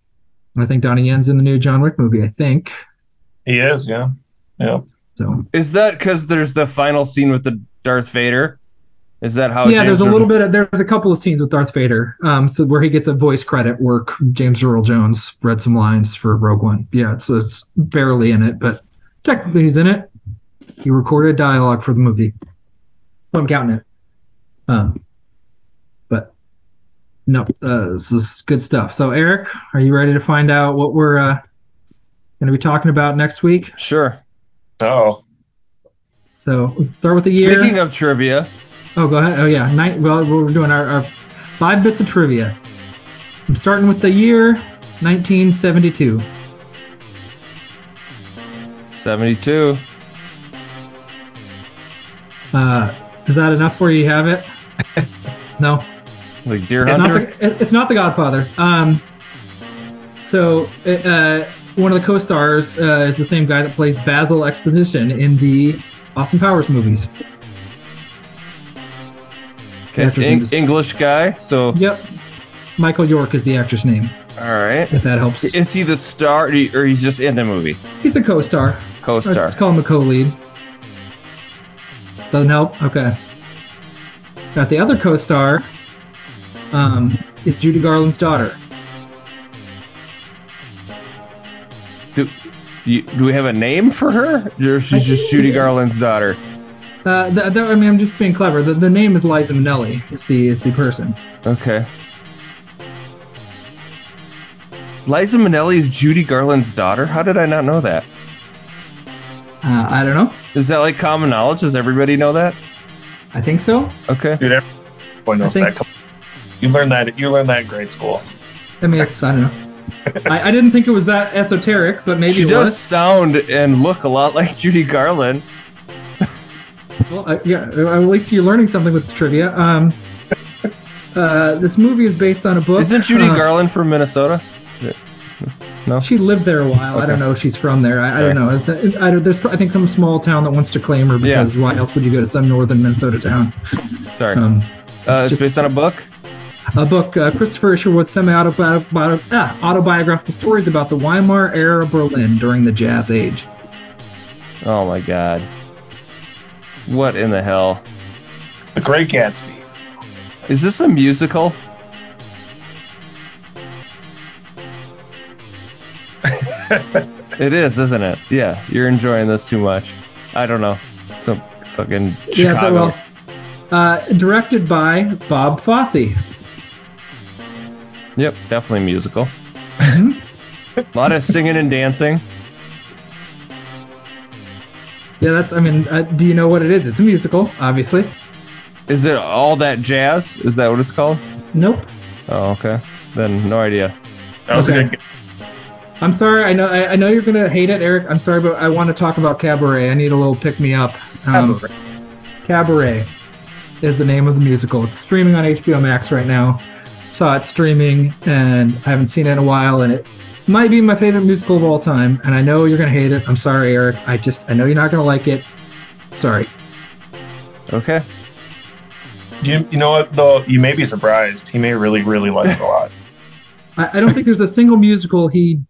I think Donnie Yen's in the new John Wick movie. I think. He is. Yeah. Yeah. So Is that because there's the final scene with the Darth Vader? Is that how? yeah, James there's a little bit. Of, there's a couple of scenes with Darth Vader, um, so where he gets a voice credit where James Earl Jones read some lines for Rogue One. Yeah, it's, it's barely in it, but technically he's in it. He recorded dialogue for the movie. I'm counting it. Um, but no, uh, this is good stuff. So Eric, are you ready to find out what we're uh, going to be talking about next week? Sure. Oh, So let's start with the year. Speaking of trivia, Oh, go ahead. Oh, yeah. Night, well, we're doing our, our five bits of trivia. I'm starting with the year 1972. 72. Uh, is that enough for you? You have it? [LAUGHS] No, Like Deer it's not. The, it's not the Godfather. Um, so uh, one of the co-stars uh, is the same guy that plays Basil Exposition in the Austin Powers movies. Okay, Eng- English guy. So, Yep. Michael York is the actor's name, all right. if that helps. Is he the star or or he's just in the movie? He's a co-star. Co-star. Let's call him a co-lead. Doesn't help? Okay. Got the other co-star. Um, is Judy Garland's daughter. Do, you, do we have a name for her? Or she's just Judy Garland's daughter. Uh, th- th- I mean, I'm just being clever. The, the name is Liza Minnelli. Is the is the person. Okay. Liza Minnelli is Judy Garland's daughter. How did I not know that? Uh, I don't know. Is that like common knowledge? Does everybody know that? I think so. Okay. dude, everyone knows I think- that. You learned that. You learned that in grade school. I mean, it's I don't know. I, I didn't think it was that esoteric, but maybe She it does was. sound and look a lot like Judy Garland. Well, uh, yeah, at least you're learning something with this trivia. Um, uh, this movie is based on a book. Isn't Judy uh, Garland from Minnesota? No. She lived there a while. I don't know if she's from there. I, I don't know. If- I there's, I think, some small town that wants to claim her Yeah. because why else would you go to some northern Minnesota town? Sorry. Um, uh, it's just- based on a book. A book, uh, Christopher Isherwood's semi-autobiographical ah, autobiographical stories about the Weimar era Berlin during the Jazz Age. Oh my God. What in the hell? The Great Gatsby. Is this a musical? [LAUGHS] it is, isn't it? Yeah, you're enjoying this too much. I don't know. Some fucking Yeah, but, well, uh, directed by Bob Fosse. Yep, definitely musical. [LAUGHS] A lot of singing and dancing. Yeah, that's. I mean, uh, do you know what it is? It's a musical, obviously. Is it all that jazz? Is that what it's called? Nope. Oh, okay. Then no idea. That was Okay. a good. I'm sorry. I know. I, I know you're gonna hate it, Eric. I'm sorry, but I want to talk about Cabaret. I need a little pick me up. Um, Cabaret is the name of the musical. It's streaming on HBO Max right now. Saw it streaming, and I haven't seen it in a while, and it might be my favorite musical of all time. And I know you're gonna hate it. I'm sorry, Eric. I just I know you're not gonna like it. Sorry. Okay. You, you know what though? You may be surprised. He may really, really like it a lot. [LAUGHS] [LAUGHS] I, I don't think there's a single musical he.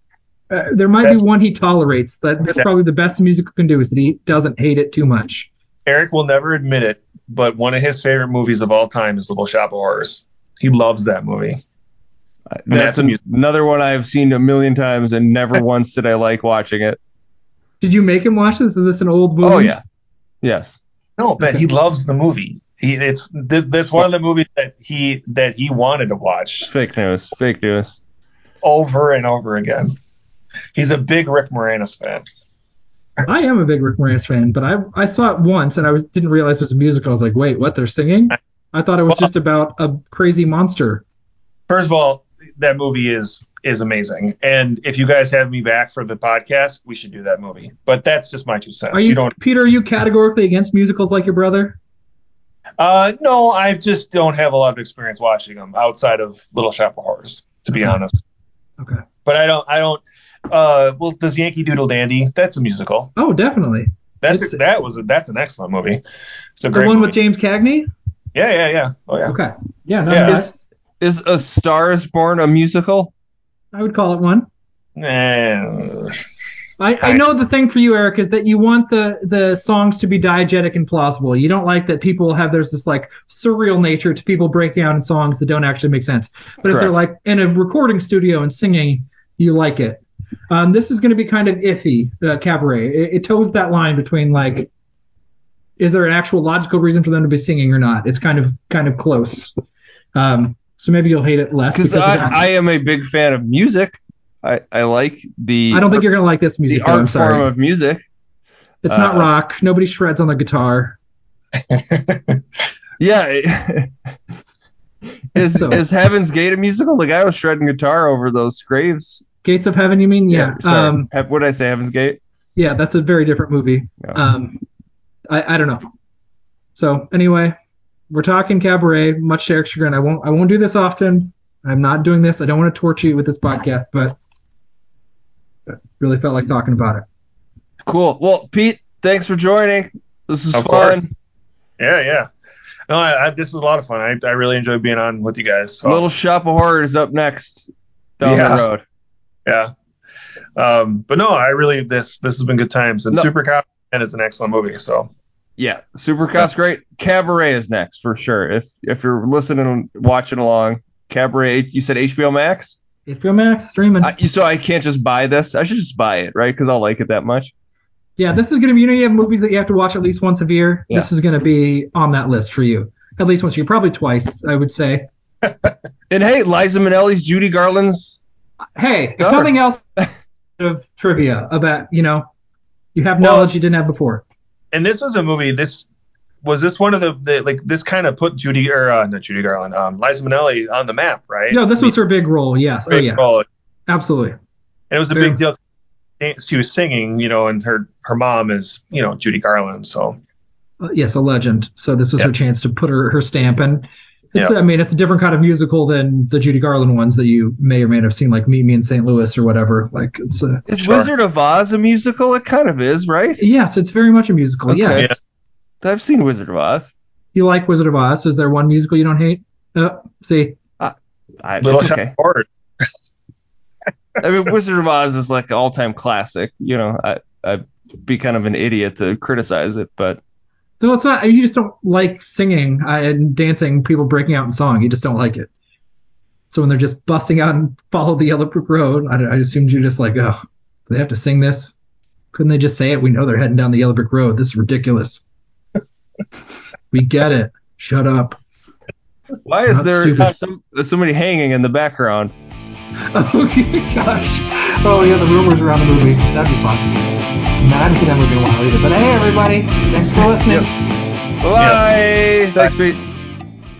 Uh, there might That's- be one he tolerates. That, that's Yeah. probably the best musical can do is that he doesn't hate it too much. Eric will never admit it, but one of his favorite movies of all time is Little Shop of Horrors. He loves that movie. Uh, that's that's a an- another one I've seen a million times and never [LAUGHS] once did I like watching it. Did you make him watch this? Is this an old oh, movie? Oh yeah. Yes. No, but he loves the movie. He it's th- that's one of the movies that he that he wanted to watch Fake news. Fake news. over and over again. He's a big Rick Moranis fan. I am a big Rick Moranis fan, but I I saw it once and I was, didn't realize it was a musical. I was like, wait, what? They're singing? I thought it was Well- just about a crazy monster. First of all, that movie is is amazing, and if you guys have me back for the podcast, we should do that movie. But that's just my two cents. Are you, don't. Peter? Are you categorically against musicals like your brother? Uh, no, I just don't have a lot of experience watching them outside of Little Shop of Horrors, to be Okay. honest. Okay. But I don't. I don't. Uh, well, does Yankee Doodle Dandy? That's a musical. Oh, definitely. That's a, that was a, that's an excellent movie. It's a The great one movie. with James Cagney? Yeah, yeah, yeah. Oh yeah. Okay. Yeah, no, Yeah. no, Is is A Star Is Born a musical? I would call it one. Eh, I, I know the thing for you, Eric, is that you want the the songs to be diegetic and plausible. You don't like that people have there's this like surreal nature to people breaking out in songs that don't actually make sense. But if they're like in a recording studio and singing, you like it. Um, this is going to be kind of iffy, uh, cabaret. It, it toes that line between like, is there an actual logical reason for them to be singing or not? It's kind of kind of close. Um, so maybe you'll hate it less Because I. I am a big fan of music. I, I like the I don't think you're gonna like this the music. though, I'm art sorry. form of music. it's not uh, rock. Nobody shreds on the guitar. [LAUGHS] Yeah. [LAUGHS] is So- is Heaven's Gate a musical? The guy was shredding guitar over those graves. Gates of Heaven, you mean? Yeah. sorry. um, what did I say? Heaven's Gate. yeah, that's a very different movie. Yeah. Um, I, I don't know. So anyway, we're talking cabaret. Much to Eric's chagrin, I won't. I won't do this often. I'm not doing this. I don't want to torture you with this podcast, but but really felt like talking about it. Cool. Well, Pete, thanks for joining. This is Of fun. course. Yeah, yeah. No, I, I, this is a lot of fun. I, I really enjoy being on with you guys. So, Little Shop of Horrors up next down Yeah. the road. yeah. Um, but no, I really this this has been good times. And No. Super Cop and it's an excellent movie. So Yeah, Super Cop's great. Cabaret is next for sure. If if you're listening and watching along, Cabaret. You said HBO Max. HBO Max streaming. I, so I can't just buy this. I should just buy it, right? Because I'll like it that much. yeah, this is gonna be. You know, you have movies that you have to watch at least once a year. Yeah. This is gonna be on that list for you. At least once a year, probably twice, I would say. [LAUGHS] And hey, Liza Minnelli's Judy Garland's. Hey, if nothing else, [LAUGHS] of trivia about you know, you have Well- knowledge you didn't have before. And this was a movie. This was this one of the, the like this kind of put Judy or uh, not Judy Garland, um, Liza Minnelli on the map, right? No, this was her big role. Yes. Oh Big yeah. role. And Absolutely. it was a Very- big deal. She was singing, you know, and her her mom is you know Judy Garland. So Uh, yes, a legend. So this was Yeah. her chance to put her, her stamp and it's Yeah. I mean it's a different kind of musical than the Judy Garland ones that you may or may not have seen like Meet Me in St. Louis or whatever. Like it's a Is Sure. Wizard of Oz a musical? It kind of is, right? yes, it's very much a musical. Okay. Yes. I've seen Wizard of Oz. You like Wizard of Oz? Is there one musical you don't hate? Uh, see, I, little it's okay. of horrors. [LAUGHS] I mean, Wizard of Oz is like an all-time classic. You know, I I'd be kind of an idiot to criticize it, but so it's not you just don't like singing uh, and dancing, people breaking out in song. You just don't like it. So when they're just busting out and [LAUGHS] follow the Yellow Brick Road, I, I assumed you're just like, oh, do they have to sing this? Couldn't they just say it? We know they're heading down the Yellow Brick Road. This is ridiculous. [LAUGHS] we get it. Shut up. why is Not there some, somebody hanging in the background? [LAUGHS] Oh gosh. Oh yeah, the rumors around the movie. That'd be fun. No, I haven't seen that movie in a while either. But hey, everybody, thanks for listening. Bye. Thanks, Pete.